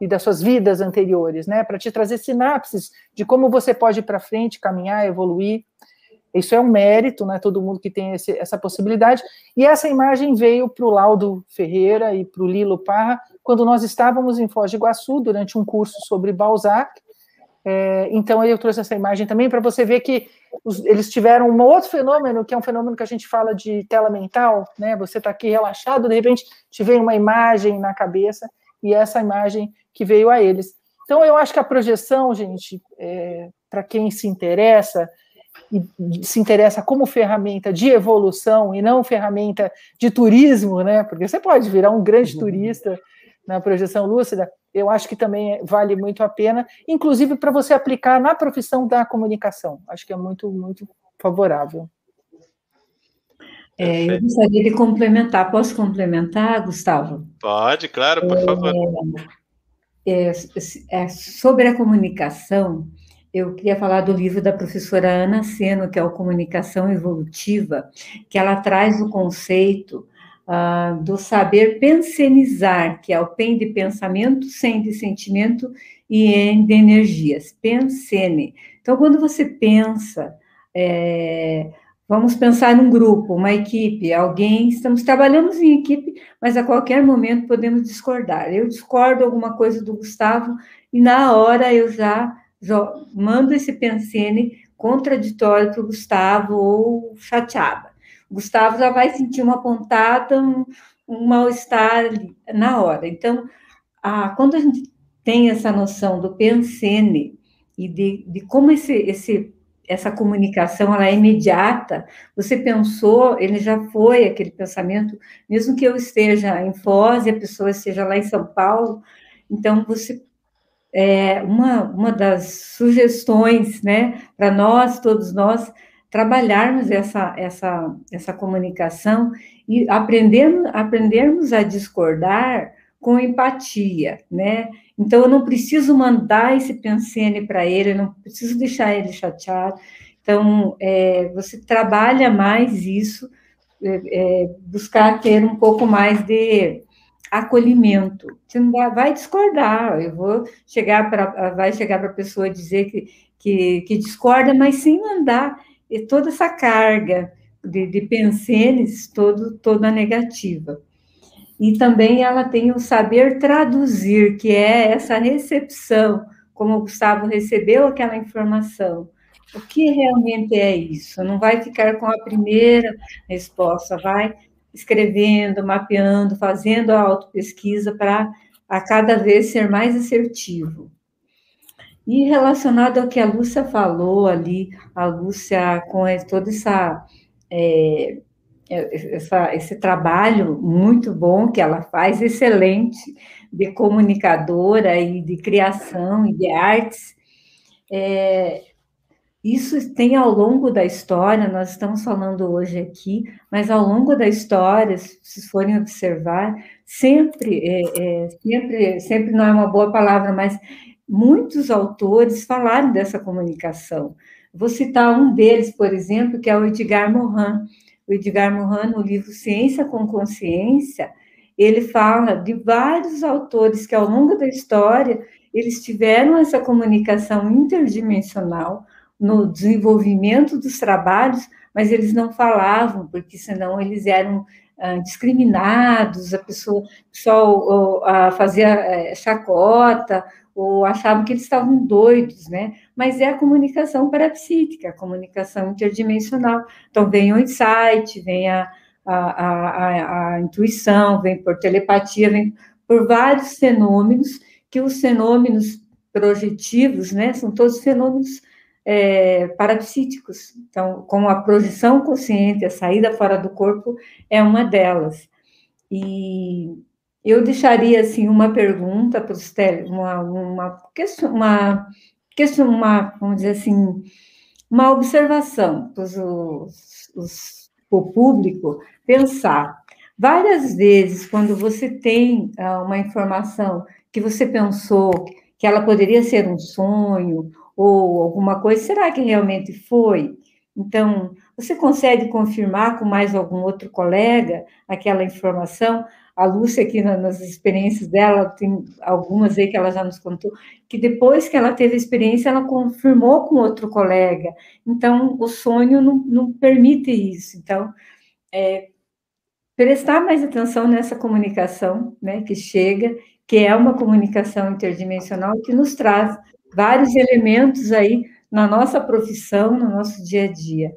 e das suas vidas anteriores, né, para te trazer sinapses de como você pode ir para frente, caminhar, evoluir. Isso é um mérito, né? Todo mundo que tem esse, essa possibilidade. E essa imagem veio para o Laudo Ferreira e para o Lilo Parra quando nós estávamos em Foz do Iguaçu durante um curso sobre Balzac é, então eu trouxe essa imagem também para você ver que os, eles tiveram um outro fenômeno, que é um fenômeno que a gente fala de tela mental, né? Você está aqui relaxado, de repente te vem uma imagem na cabeça, e essa imagem que veio a eles. Então eu acho que a projeção, gente, é, para quem se interessa, e se interessa como ferramenta de evolução e não ferramenta de turismo, né? Porque você pode virar um grande uhum. turista na projeção lúcida, eu acho que também vale muito a pena, inclusive para você aplicar na profissão da comunicação. Acho que é muito, muito favorável. É, eu gostaria de complementar. Posso complementar, Gustavo? Pode, claro, por favor. É, é, é, sobre a comunicação, eu queria falar do livro da professora Ana Seno, que é o Comunicação Evolutiva, que ela traz o conceito uh, do saber pensenizar, que é o PEN de pensamento, SEN de sentimento e EN de energias, pensene. Então, quando você pensa, é, vamos pensar num grupo, uma equipe, alguém, estamos trabalhando em equipe, mas a qualquer momento podemos discordar. Eu discordo alguma coisa do Gustavo e na hora eu já, já mando esse pensene contraditório para o Gustavo ou chateada. Gustavo já vai sentir uma pontada, um, um mal-estar na hora. Então, a, quando a gente tem essa noção do pensene e de, de como esse, esse, essa comunicação ela é imediata, você pensou, ele já foi aquele pensamento, mesmo que eu esteja em Foz e a pessoa esteja lá em São Paulo, então você é, uma, uma das sugestões, né, para nós, todos nós, trabalharmos essa, essa, essa comunicação e aprender, aprendermos a discordar com empatia, né? Então, eu não preciso mandar esse pensene para ele, eu não preciso deixar ele chateado. Então, é, você trabalha mais isso, é, é, buscar ter um pouco mais de acolhimento. Você não vai, vai discordar, eu vou chegar para, vai chegar para a pessoa dizer que, que, que, discorda, mas sem mandar toda essa carga de, de pensenes todo, toda negativa e também ela tem o saber traduzir, que é essa recepção, como o Gustavo recebeu aquela informação. O que realmente é isso? Não vai ficar com a primeira resposta, vai escrevendo, mapeando, fazendo a autopesquisa para a cada vez ser mais assertivo. E relacionado ao que a Lúcia falou ali, a Lúcia com toda essa é, essa, esse trabalho muito bom que ela faz, excelente, de comunicadora e de criação e de artes. É, isso tem ao longo da história, nós estamos falando hoje aqui, mas ao longo da história, se forem observar, sempre, é, é, sempre, sempre não é uma boa palavra, mas muitos autores falaram dessa comunicação. Vou citar um deles, por exemplo, que é o Edgar Morin o Edgar Morin, no livro Ciência com Consciência, ele fala de vários autores que, ao longo da história, eles tiveram essa comunicação interdimensional no desenvolvimento dos trabalhos, mas eles não falavam, porque senão eles eram ah, discriminados, a pessoa só fazia eh, chacota, ou achavam que eles estavam doidos, né? Mas é a comunicação parapsíquica, a comunicação interdimensional. Então, vem o insight, vem a, a, a, a intuição, vem por telepatia, vem por vários fenômenos, que os fenômenos projetivos, né, são todos fenômenos é, parapsíquicos. Então, como a projeção consciente, a saída fora do corpo, é uma delas. E eu deixaria assim uma pergunta para os tele, uma, uma uma uma, vamos dizer assim, uma observação para o público pensar. Várias vezes, quando você tem uh, uma informação que você pensou que ela poderia ser um sonho ou alguma coisa, será que realmente foi? Então, você consegue confirmar com mais algum outro colega aquela informação? A Lúcia, aqui nas experiências dela, tem algumas aí que ela já nos contou, que depois que ela teve a experiência, ela confirmou com outro colega. Então, o sonho não, não permite isso. Então, é, prestar mais atenção nessa comunicação né, que chega, que é uma comunicação interdimensional que nos traz vários elementos aí na nossa profissão, no nosso dia a dia.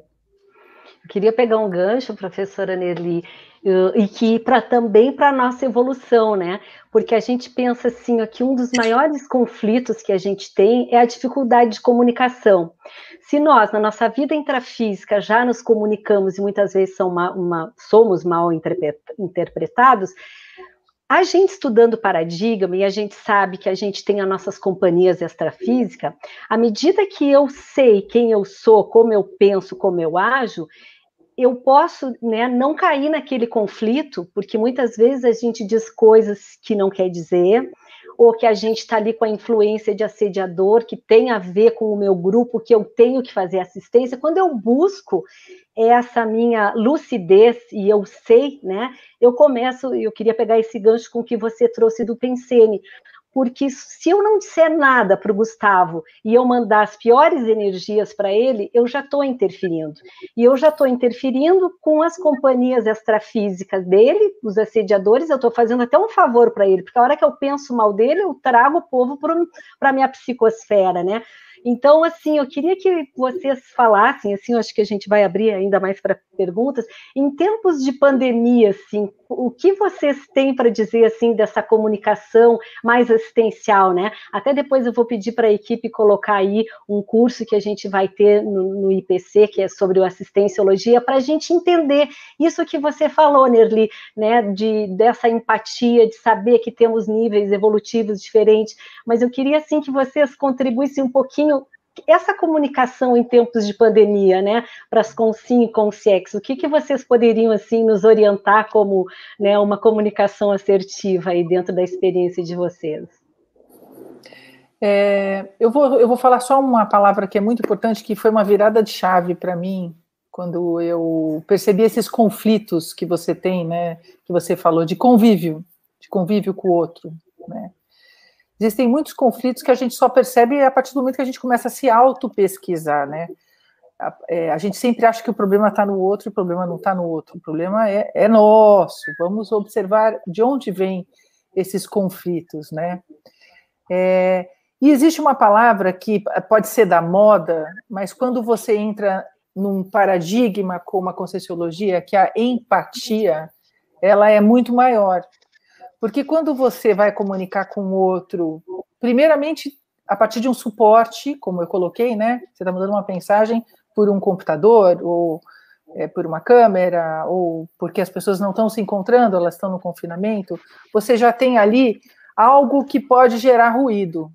Queria pegar um gancho, professora Nerli, Uh, e que para também para a nossa evolução, né? Porque a gente pensa assim, aqui um dos maiores conflitos que a gente tem é a dificuldade de comunicação. Se nós, na nossa vida intrafísica, já nos comunicamos e muitas vezes uma, uma, somos mal interpretados, a gente estudando paradigma, e a gente sabe que a gente tem as nossas companhias extrafísicas, à medida que eu sei quem eu sou, como eu penso, como eu ajo, eu posso né, não cair naquele conflito, porque muitas vezes a gente diz coisas que não quer dizer, ou que a gente está ali com a influência de assediador, que tem a ver com o meu grupo, que eu tenho que fazer assistência. Quando eu busco essa minha lucidez e eu sei, né? Eu começo, eu queria pegar esse gancho com que você trouxe do Pensene, porque se eu não disser nada para o Gustavo e eu mandar as piores energias para ele, eu já estou interferindo. E eu já estou interferindo com as companhias extrafísicas dele, os assediadores, eu estou fazendo até um favor para ele, porque a hora que eu penso mal dele, eu trago o povo para a minha psicosfera, né? Então, assim, eu queria que vocês falassem, assim, acho que a gente vai abrir ainda mais para perguntas. Em tempos de pandemia, assim, o que vocês têm para dizer, assim, dessa comunicação mais assistencial, né? Até depois eu vou pedir para a equipe colocar aí um curso que a gente vai ter no, no IPC, que é sobre o assistenciologia, para a gente entender isso que você falou, Nerli, né? De, dessa empatia, de saber que temos níveis evolutivos diferentes. Mas eu queria, assim, que vocês contribuíssem um pouquinho essa comunicação em tempos de pandemia, né, para as Consim e Consiex, o que, que vocês poderiam, assim, nos orientar como né, uma comunicação assertiva aí dentro da experiência de vocês? É, eu, vou, eu vou falar só uma palavra que é muito importante, que foi uma virada de chave para mim, quando eu percebi esses conflitos que você tem, né, que você falou, de convívio, de convívio com o outro, né, existem muitos conflitos que a gente só percebe a partir do momento que a gente começa a se auto-pesquisar, né? A, é, a, gente sempre acha que o problema está no outro, o problema não está no outro, o problema é, é nosso. Vamos observar de onde vêm esses conflitos, né? É, e existe uma palavra que pode ser da moda, mas quando você entra num paradigma como a conscienciologia, que é a empatia, ela é muito maior. Porque quando você vai comunicar com o outro, primeiramente, a partir de um suporte, como eu coloquei, né? Você está mandando uma mensagem por um computador, ou é, por uma câmera, ou porque as pessoas não estão se encontrando, elas estão no confinamento, você já tem ali algo que pode gerar ruído,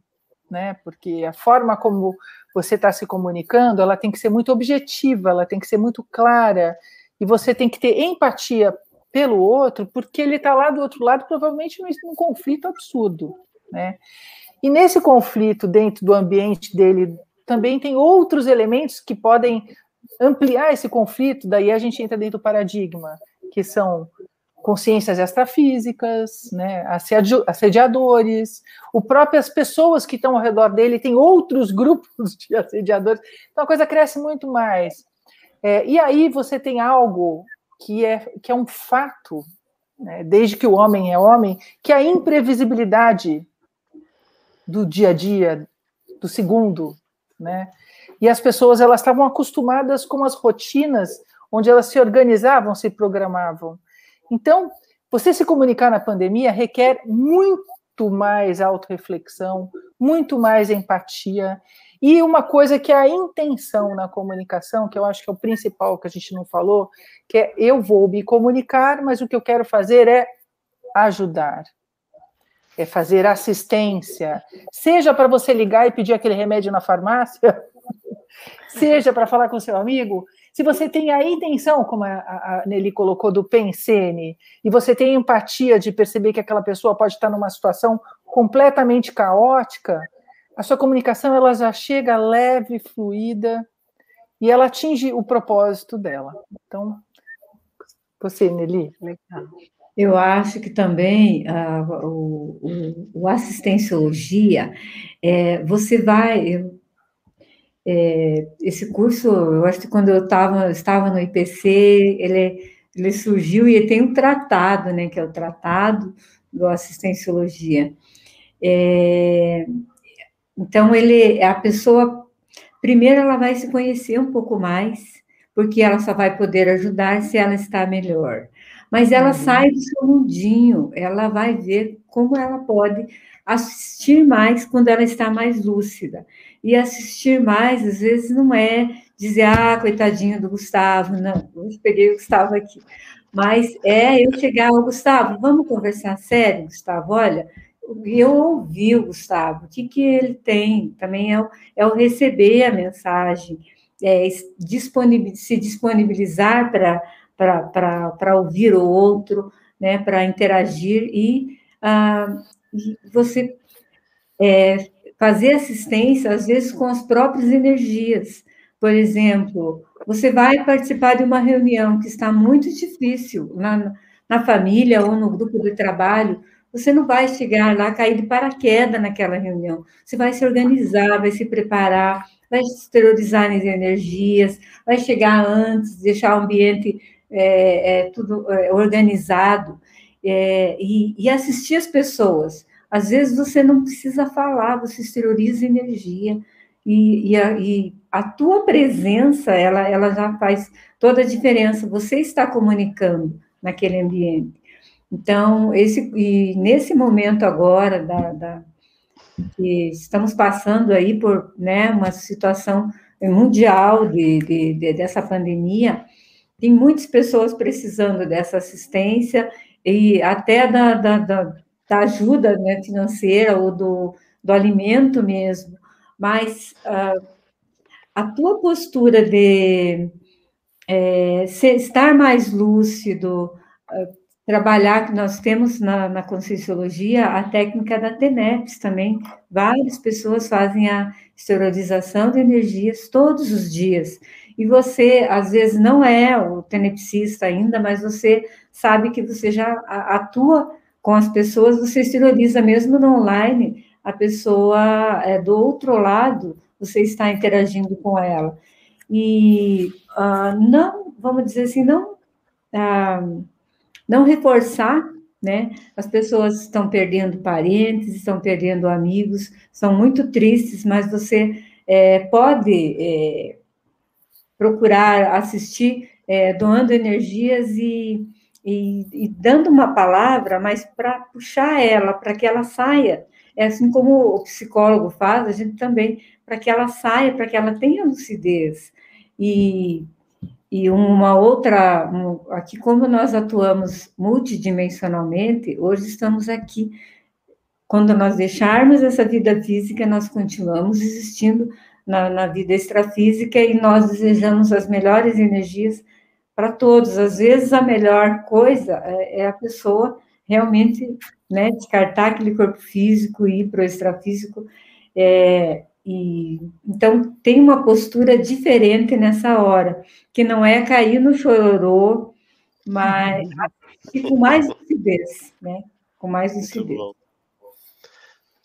né? Porque a forma como você está se comunicando, ela tem que ser muito objetiva, ela tem que ser muito clara, e você tem que ter empatia pelo outro, porque ele está lá do outro lado, provavelmente num, conflito absurdo, né? E nesse conflito, dentro do ambiente dele, também tem outros elementos que podem ampliar esse conflito, daí a gente entra dentro do paradigma, que são consciências extrafísicas, né, assediadores, o próprias pessoas que estão ao redor dele, tem outros grupos de assediadores, então a coisa cresce muito mais. É, e aí você tem algo que é, que é um fato, né, desde que o homem é homem, que a imprevisibilidade do dia a dia, do segundo, né? E as pessoas elas estavam acostumadas com as rotinas onde elas se organizavam, se programavam. Então, você se comunicar na pandemia requer muito mais autorreflexão, muito mais empatia e uma coisa que é a intenção na comunicação, que eu acho que é o principal que a gente não falou, que é eu vou me comunicar, mas o que eu quero fazer é ajudar. É fazer assistência, seja para você ligar e pedir aquele remédio na farmácia, seja para falar com seu amigo, se você tem a intenção, como a, a Nelly colocou, do pensene, e você tem empatia de perceber que aquela pessoa pode estar numa situação completamente caótica, a sua comunicação ela já chega leve, fluida e ela atinge o propósito dela. Então, você, Nelly. Legal. Eu acho que também uh, o, o, o, assistenciologia, é, você vai. Eu, é, esse curso, eu acho que quando eu tava, estava no IPC, ele, ele surgiu e tem um tratado, né, que é o Tratado do Assistenciologia. É, então, ele, a pessoa, primeiro, ela vai se conhecer um pouco mais, porque ela só vai poder ajudar se ela está melhor. Mas ela uhum. sai do seu mundinho, ela vai ver como ela pode assistir mais quando ela está mais lúcida. E assistir mais, às vezes, não é dizer, ah, coitadinho do Gustavo, não, eu peguei o Gustavo aqui. Mas é eu chegar ao Gustavo, vamos conversar sério, Gustavo, olha, eu ouvi o Gustavo, o que, que ele tem? Também é o, é o receber a mensagem, é se disponibilizar para ouvir o outro, né, para interagir e ah, você é, fazer assistência, às vezes, com as próprias energias. Por exemplo, você vai participar de uma reunião que está muito difícil na, na família ou no grupo de trabalho, você não vai chegar lá, cair de paraquedas naquela reunião. Você vai se organizar, vai se preparar, vai exteriorizar as energias, vai chegar antes, deixar o ambiente é, é, tudo é, organizado é, e, e, assistir as pessoas. Às vezes você não precisa falar, você exterioriza energia e, e, a, e a tua presença, ela, ela já faz toda a diferença. Você está comunicando naquele ambiente. Então, esse, e nesse momento agora da, da que estamos passando aí por né, uma situação mundial de, de, de, dessa pandemia, tem muitas pessoas precisando dessa assistência e até da, da, da, da ajuda né, financeira ou do, do alimento mesmo, mas uh, a tua postura de é, ser, estar mais lúcido, uh, trabalhar, que nós temos na, na Conscienciologia a técnica da TENEPS também. Várias pessoas fazem a esterilização de energias todos os dias. E você, às vezes, não é o tenepsista ainda, mas você sabe que você já atua com as pessoas, você esteriliza mesmo no online, a pessoa é do outro lado, você está interagindo com ela. E uh, não, vamos dizer assim, não. Uh, não reforçar, né? As pessoas estão perdendo parentes, estão perdendo amigos, são muito tristes, mas você é, pode é, procurar assistir é, doando energias e, e, e, dando uma palavra, mas para puxar ela, para que ela saia. É assim como o psicólogo faz, a gente também, para que ela saia, para que ela tenha lucidez. E e uma outra, um, aqui como nós atuamos multidimensionalmente, hoje estamos aqui. Quando nós deixarmos essa vida física, nós continuamos existindo na, na vida extrafísica e nós desejamos as melhores energias para todos. Às vezes, a melhor coisa é, é a pessoa realmente né, descartar aquele corpo físico e ir para o extrafísico. É, e, então, tem uma postura diferente nessa hora, que não é cair no chororô, mas e com mais lucidez, né? Com mais lucidez. Muito bom.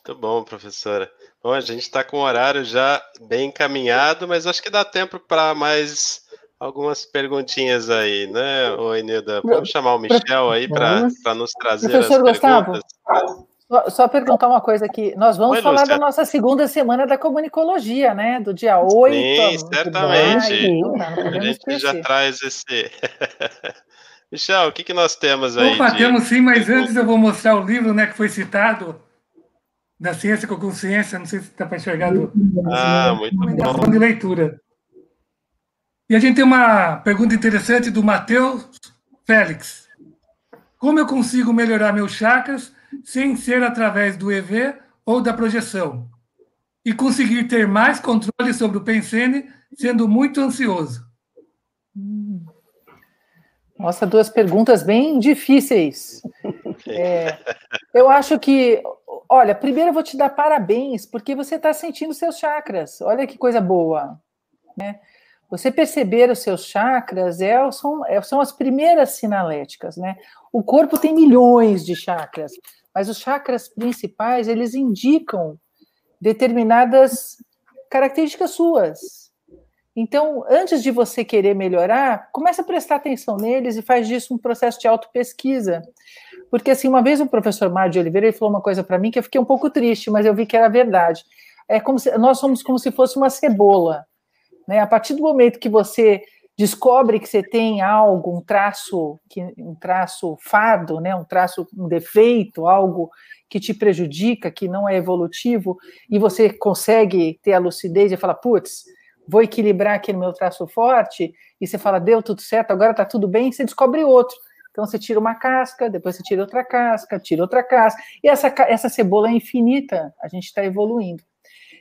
Muito bom, professora. Bom, a gente está com o horário já bem encaminhado, mas acho que dá tempo para mais algumas perguntinhas aí, né, Oi, Nilda? Vamos chamar o Michel aí para nos trazer Professor as perguntas. Gustavo, só perguntar uma coisa aqui. Nós vamos Oi, falar Lúcia. da nossa segunda semana da comunicologia, né? Do dia 8. Sim, certamente. a gente já traz esse. Michel, o que, que nós temos aí? Opa, de... temos sim, mas antes eu vou mostrar o livro né, que foi citado, da Ciência com Consciência, não sei se está para enxergar. Do... Ah, muito bom. de leitura. E a gente tem uma pergunta interessante do Matheus Félix. Como eu consigo melhorar meus chakras sem ser através do EV ou da projeção, e conseguir ter mais controle sobre o pensene, sendo muito ansioso. Nossa, duas perguntas bem difíceis. É, eu acho que, olha, primeiro eu vou te dar parabéns, porque você está sentindo seus chakras. Olha que coisa boa. Né? Você perceber os seus chakras é, são, é, são as primeiras sinaléticas. Né? O corpo tem milhões de chakras, mas os chakras principais, eles indicam determinadas características suas. Então, antes de você querer melhorar, comece a prestar atenção neles e faz disso um processo de autopesquisa. Porque, assim, uma vez o professor Mário de Oliveira ele falou uma coisa para mim que eu fiquei um pouco triste, mas eu vi que era verdade. É como se, nós somos como se fosse uma cebola. Né? A partir do momento que você descobre que você tem algo, um traço, um traço fado, né, um traço, um defeito, algo que te prejudica, que não é evolutivo, e você consegue ter a lucidez e falar, putz, vou equilibrar aqui no meu traço forte, e você fala, deu tudo certo, agora está tudo bem, você descobre outro. Então você tira uma casca, depois você tira outra casca, tira outra casca, e essa, essa cebola é infinita, a gente está evoluindo.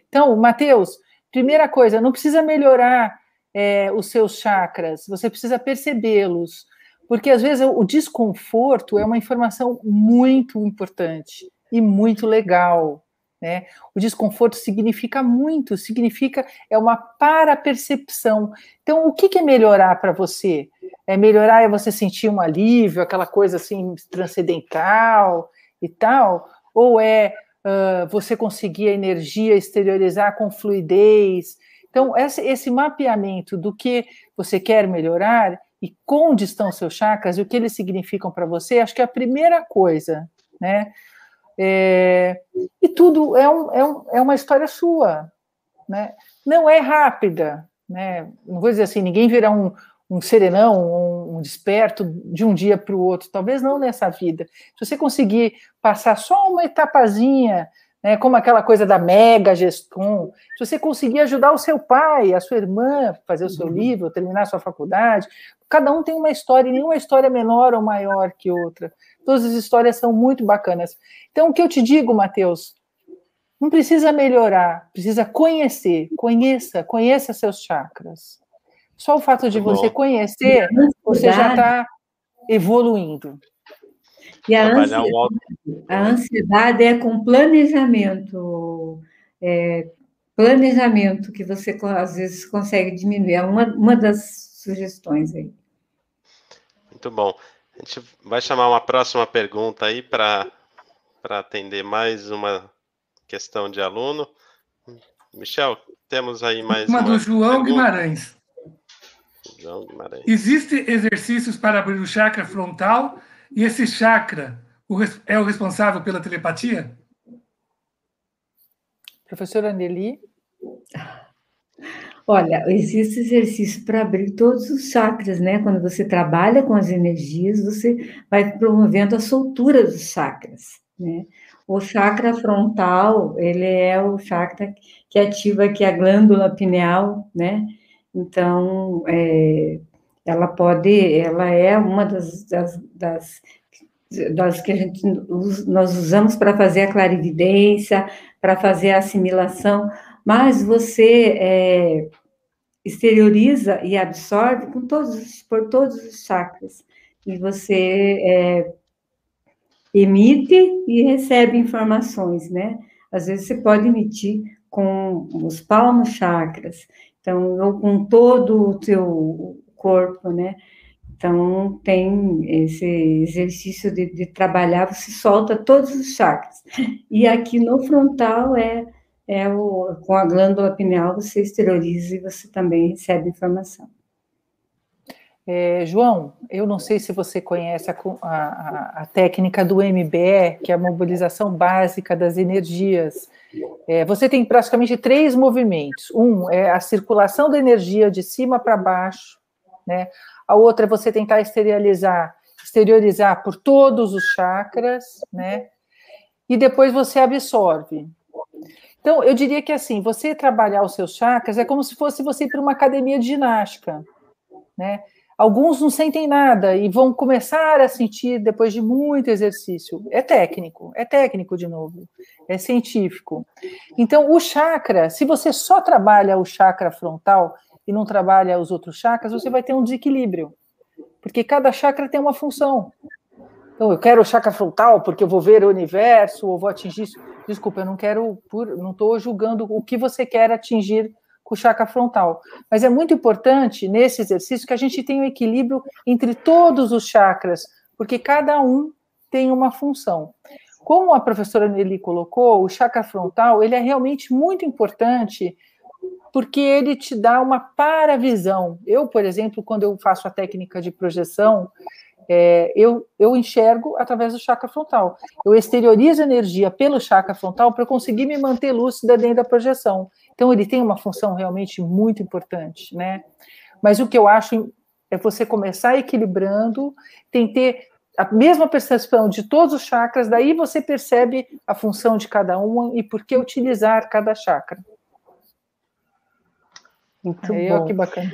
Então, Matheus, primeira coisa, não precisa melhorar é, os seus chakras, você precisa percebê-los, porque às vezes o desconforto é uma informação muito importante. e muito legal. Né? O desconforto significa muito, significa é uma para-percepção. Então, o que, é melhorar para você? É melhorar é você sentir um alívio, aquela coisa assim transcendental e tal? Ou é uh, você conseguir a energia exteriorizar com fluidez? Então, esse, mapeamento do que você quer melhorar e onde estão seus chakras e o que eles significam para você, acho que é a primeira coisa, né? É, e tudo é, um, é, um, é uma história sua, né? Não é rápida, né? Não vou dizer assim, ninguém virá um, um serenão, um desperto de um dia para o outro, talvez não nessa vida. Se você conseguir passar só uma etapazinha, né, como aquela coisa da mega gestão, se você conseguir ajudar o seu pai, a sua irmã, fazer o seu uhum. livro, terminar a sua faculdade, cada um tem uma história, e nenhuma história é menor ou maior que outra. Todas as histórias são muito bacanas. Então, o que eu te digo, Mateus, não precisa melhorar, precisa conhecer. Conheça, conheça seus chakras. Só o fato de você conhecer, você já está evoluindo. E a ansiedade, a ansiedade, é com planejamento, é, planejamento que você às vezes consegue diminuir. É uma, uma das sugestões aí. Muito bom. A gente vai chamar uma próxima pergunta aí para atender mais uma questão de aluno. Michel, temos aí mais uma. Uma do João Guimarães. João Guimarães. Existem exercícios para abrir o chakra frontal e esse chakra é o responsável pela telepatia? Professora Nelly? Olha, existe exercício para abrir todos os chakras, né? Quando você trabalha com as energias, você vai promovendo a soltura dos chakras, né? O chakra frontal, ele é o chakra que ativa aqui a glândula pineal, né? Então, é, ela pode, ela é uma das, das, das, das que a gente, nós usamos para fazer a clarividência, para fazer a assimilação, mas você é, exterioriza e absorve com todos, por todos os chakras, e você é, emite e recebe informações, né? Às vezes você pode emitir com os palmos chakras, então, ou com todo o teu corpo, né? Então, tem esse exercício de, de, trabalhar, você solta todos os chakras. E aqui no frontal é, é o, com a glândula pineal, você exterioriza e você também recebe informação. É, João, eu não sei se você conhece a, a, a, técnica do MBE, que é a mobilização básica das energias. É, você tem praticamente três movimentos. Um é a circulação da energia de cima para baixo, né? A outra é você tentar exteriorizar, exteriorizar por todos os chakras, né? E depois você absorve. Então, eu diria que assim, você trabalhar os seus chakras é como se fosse você ir para uma academia de ginástica, né? Alguns não sentem nada e vão começar a sentir depois de muito exercício. É técnico, é técnico de novo, é científico. Então, o chakra, se você só trabalha o chakra frontal, e não trabalha os outros chakras, você vai ter um desequilíbrio. Porque cada chakra tem uma função. Então, eu quero o chakra frontal porque eu vou ver o universo, ou vou atingir isso. Desculpa, eu não quero, não estou julgando o que você quer atingir com o chakra frontal. Mas é muito importante nesse exercício que a gente tenha um equilíbrio entre todos os chakras, porque cada um tem uma função. Como a professora Nelly colocou, o chakra frontal ele é realmente muito importante porque ele te dá uma paravisão. Eu, por exemplo, quando eu faço a técnica de projeção, é, eu, eu enxergo através do chakra frontal. Eu exteriorizo energia pelo chakra frontal para conseguir me manter lúcida dentro da projeção. Então, ele tem uma função realmente muito importante, né? Mas o que eu acho é você começar equilibrando, tem ter a mesma percepção de todos os chakras, daí você percebe a função de cada um e por que utilizar cada chakra. Muito é, bom. Que bacana.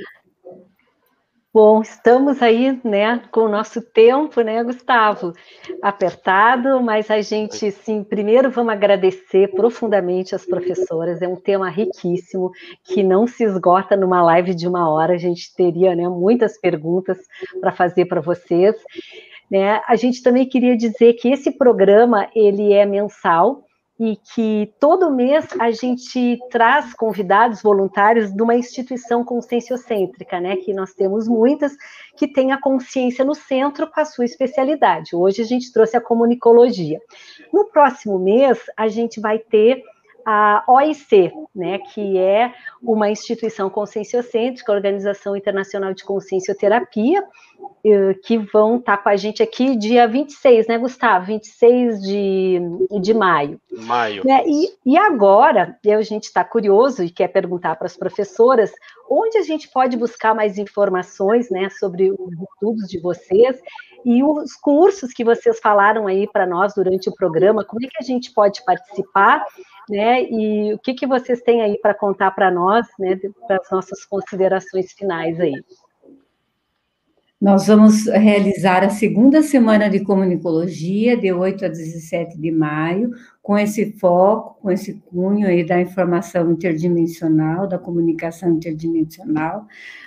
Bom, estamos aí, né, com o nosso tempo, né, Gustavo, apertado, mas a gente, sim, primeiro vamos agradecer profundamente as professoras, é um tema riquíssimo, que não se esgota numa live de uma hora, a gente teria, né, muitas perguntas para fazer para vocês. Né? A gente também queria dizer que esse programa ele é mensal e que todo mês a gente traz convidados voluntários de uma instituição conscienciocêntrica, né, que nós temos muitas, que tem a consciência no centro com a sua especialidade. Hoje a gente trouxe a comunicologia. No próximo mês, a gente vai ter a OIC, né, que é uma instituição conscienciocêntrica, Organização Internacional de Consciencioterapia, eh, que vão estar com a gente aqui dia 26, né, Gustavo? 26 de, de maio. Maio. Né? E, e agora, a gente está curioso e quer perguntar para as professoras onde a gente pode buscar mais informações né, sobre os estudos de vocês e os cursos que vocês falaram aí para nós durante o programa, como é que a gente pode participar né? E o que, que vocês têm aí para contar para nós, né? Para as nossas considerações finais aí. Nós vamos realizar a segunda semana de comunicologia, de 8 a 17 de maio, com esse foco, com esse cunho aí da informação interdimensional, da comunicação interdimensional.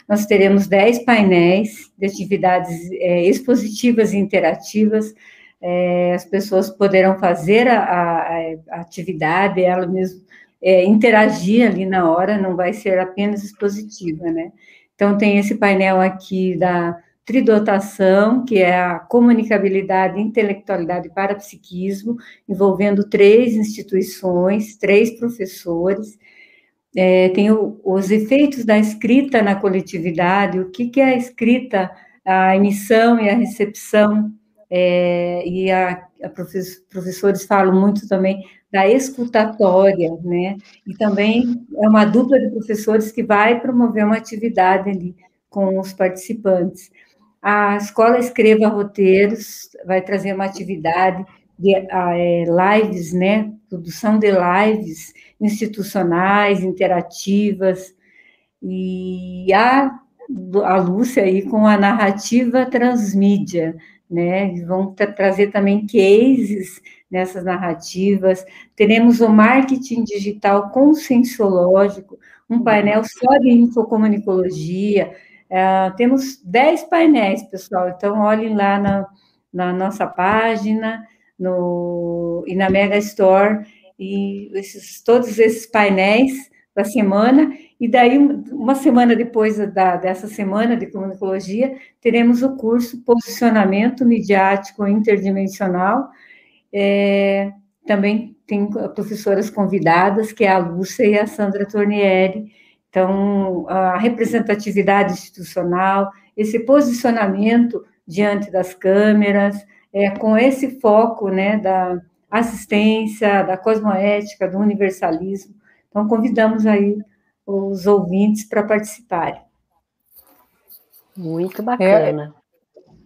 Nós teremos 10 painéis de atividades é, expositivas e interativas é, as pessoas poderão fazer a, a, a atividade, ela mesmo é, interagir ali na hora, não vai ser apenas expositiva, né? Então, tem esse painel aqui da tridotação, que é a comunicabilidade e intelectualidade para psiquismo, envolvendo três instituições, três professores. É, tem o, os efeitos da escrita na coletividade, o que, que é a escrita, a emissão e a recepção é, e a, a professores falam muito também da escutatória, né? E também é uma dupla de professores que vai promover uma atividade ali com os participantes. A escola Escreva Roteiros vai trazer uma atividade de é, lives, né? Produção de lives institucionais, interativas, e a, a Lúcia aí com a narrativa transmídia, né? Vão tra trazer também cases nessas narrativas. Teremos o marketing digital conscienciológico, um painel só de infocomunicologia. Uh, temos 10 painéis, pessoal, então olhem lá na, na nossa página no, e na Mega Store, e esses, todos esses painéis da semana, e daí, uma semana depois da, dessa semana de comunicologia, teremos o curso Posicionamento Midiático Interdimensional. É, também tem professoras convidadas, que é a Lúcia e a Sandra Tornieri. Então, a representatividade institucional, esse posicionamento diante das câmeras, é, com esse foco né, da assistência, da cosmoética, do universalismo. Então, convidamos aí os ouvintes para participarem. Muito bacana.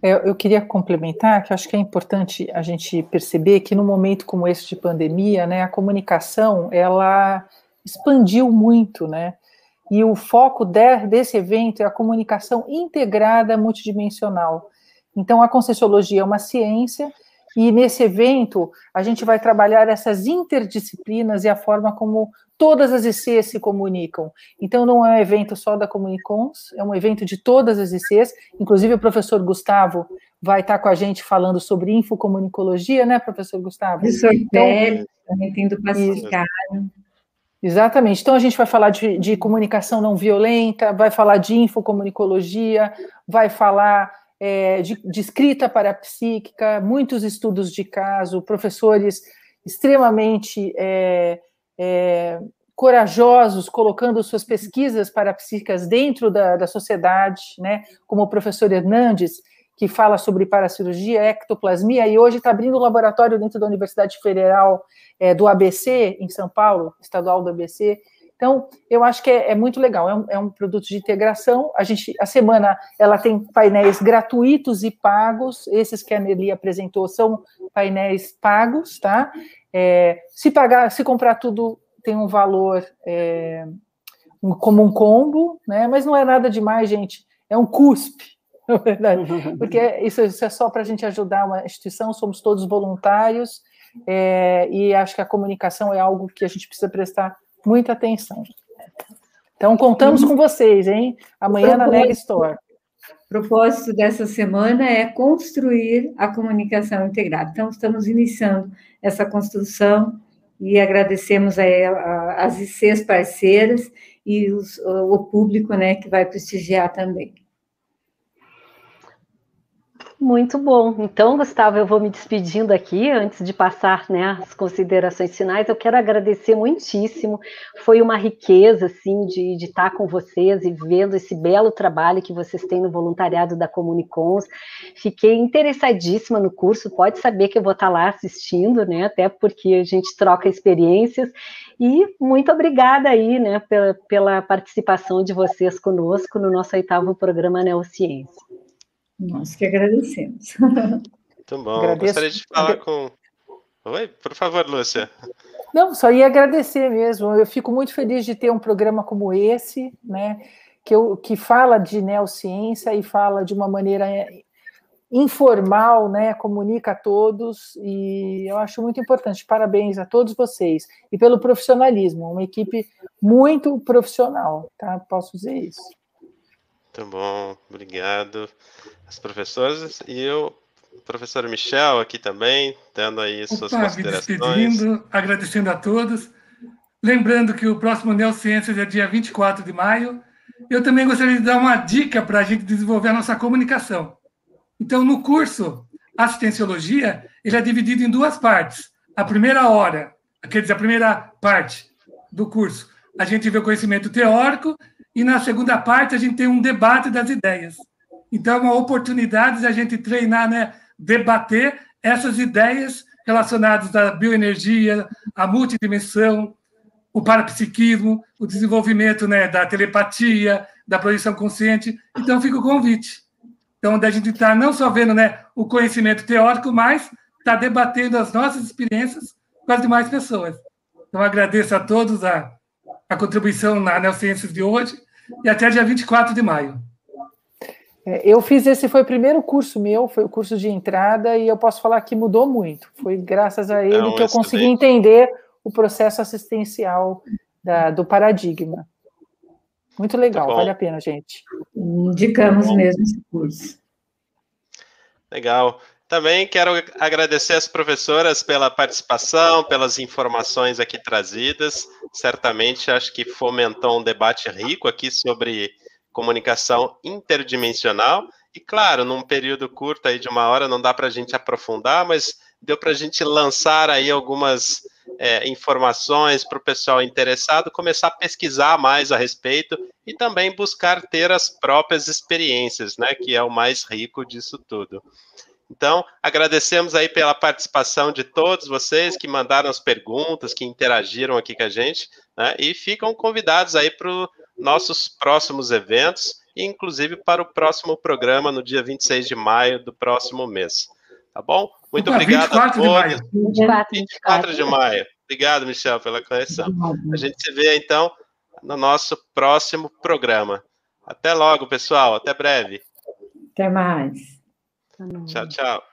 É, é, eu queria complementar que acho que é importante a gente perceber que no momento como esse de pandemia, né, a comunicação ela expandiu muito, né? E o foco de, desse evento é a comunicação integrada multidimensional. Então, a Conscienciologia é uma ciência e nesse evento, a gente vai trabalhar essas interdisciplinas e a forma como todas as ICs se comunicam. Então, não é um evento só da Comunicons, é um evento de todas as ICs. Inclusive, o professor Gustavo vai estar com a gente falando sobre infocomunicologia, né, professor Gustavo? Professor então, também tendo pacificado. Exatamente. Então, a gente vai falar de, de comunicação não violenta, vai falar de infocomunicologia, vai falar é, de, de, escrita parapsíquica, muitos estudos de caso, professores extremamente é, é, corajosos, colocando suas pesquisas parapsíquicas dentro da, da sociedade, né? como o professor Hernandes, que fala sobre paracirurgia, ectoplasmia, e hoje está abrindo um laboratório dentro da Universidade Federal é, do ABC, em São Paulo, estadual do ABC, então, eu acho que é, é muito legal, é um, é um, produto de integração. A gente, a semana, ela tem painéis gratuitos e pagos. Esses que a Nelly apresentou são painéis pagos, tá? É, se pagar, se comprar tudo, tem um valor é, como um combo, né? Mas não é nada demais, gente. É um cuspe, na verdade, porque isso, isso é só para a gente ajudar uma instituição. Somos todos voluntários. É, e acho que a comunicação é algo que a gente precisa prestar muita atenção. Então, contamos com vocês, hein? Amanhã na Mega Store. O propósito dessa semana é construir a comunicação integrada. Então, estamos iniciando essa construção e agradecemos a, a, as ICs parceiras e os, o público né, que vai prestigiar também. Muito bom. Então, Gustavo, eu vou me despedindo aqui, antes de passar né, as considerações finais. Eu quero agradecer muitíssimo. Foi uma riqueza, assim, de, de estar com vocês e vendo esse belo trabalho que vocês têm no voluntariado da Comunicons. Fiquei interessadíssima no curso. Pode saber que eu vou estar lá assistindo, né? Até porque a gente troca experiências. E muito obrigada aí, né, pela, pela participação de vocês conosco no nosso oitavo programa Neociência. Nós que agradecemos. Muito bom. Agradeço. Gostaria de falar com. Oi, por favor, Lúcia. Não, só ia agradecer mesmo. Eu fico muito feliz de ter um programa como esse, né, que, eu, que fala de neociência e fala de uma maneira informal, né, comunica a todos, e eu acho muito importante. Parabéns a todos vocês e pelo profissionalismo, uma equipe muito profissional, tá? Posso dizer isso. Muito bom, obrigado as professoras e o professor Michel aqui também, dando aí suas Opa, considerações. Me despedindo, agradecendo a todos. Lembrando que o próximo Neociências é dia 24 de maio. Eu também gostaria de dar uma dica para a gente desenvolver a nossa comunicação. Então, no curso Assistenciologia, ele é dividido em duas partes. A primeira hora, quer dizer, a primeira parte do curso, a gente vê o conhecimento teórico, e na segunda parte a gente tem um debate das ideias. Então, é uma oportunidade de a gente treinar, né, debater essas ideias relacionadas à bioenergia, à multidimensão, o parapsiquismo, o desenvolvimento né, da telepatia, da projeção consciente. Então, fica o convite. Então, da gente estar tá não só vendo né, o conhecimento teórico, mas estar tá debatendo as nossas experiências com as demais pessoas. Então, agradeço a todos a, a contribuição na Neociências de hoje e até dia 24 de maio. É, eu fiz esse, foi o primeiro curso meu, foi o curso de entrada, e eu posso falar que mudou muito. Foi graças a ele Não, que eu consegui entender o processo assistencial da, do paradigma. Muito legal, vale a pena, gente. Indicamos mesmo esse curso. Legal. Também quero agradecer as professoras pela participação, pelas informações aqui trazidas. Certamente acho que fomentou um debate rico aqui sobre comunicação interdimensional. E claro, num período curto aí de uma hora não dá para a gente aprofundar, mas deu para a gente lançar aí algumas é, informações para o pessoal interessado começar a pesquisar mais a respeito e também buscar ter as próprias experiências, né? Que é o mais rico disso tudo. Então, agradecemos aí pela participação de todos vocês que mandaram as perguntas, que interagiram aqui com a gente, né? E ficam convidados aí para nossos próximos eventos, e inclusive para o próximo programa no dia 26 de maio do próximo mês. Tá bom? Muito Opa, obrigado 24 a todos. De maio. 24, 24 de maio. Obrigado, Michel, pela correção. A gente se vê então no nosso próximo programa. Até logo, pessoal. Até breve. Até mais. Tchau, tchau.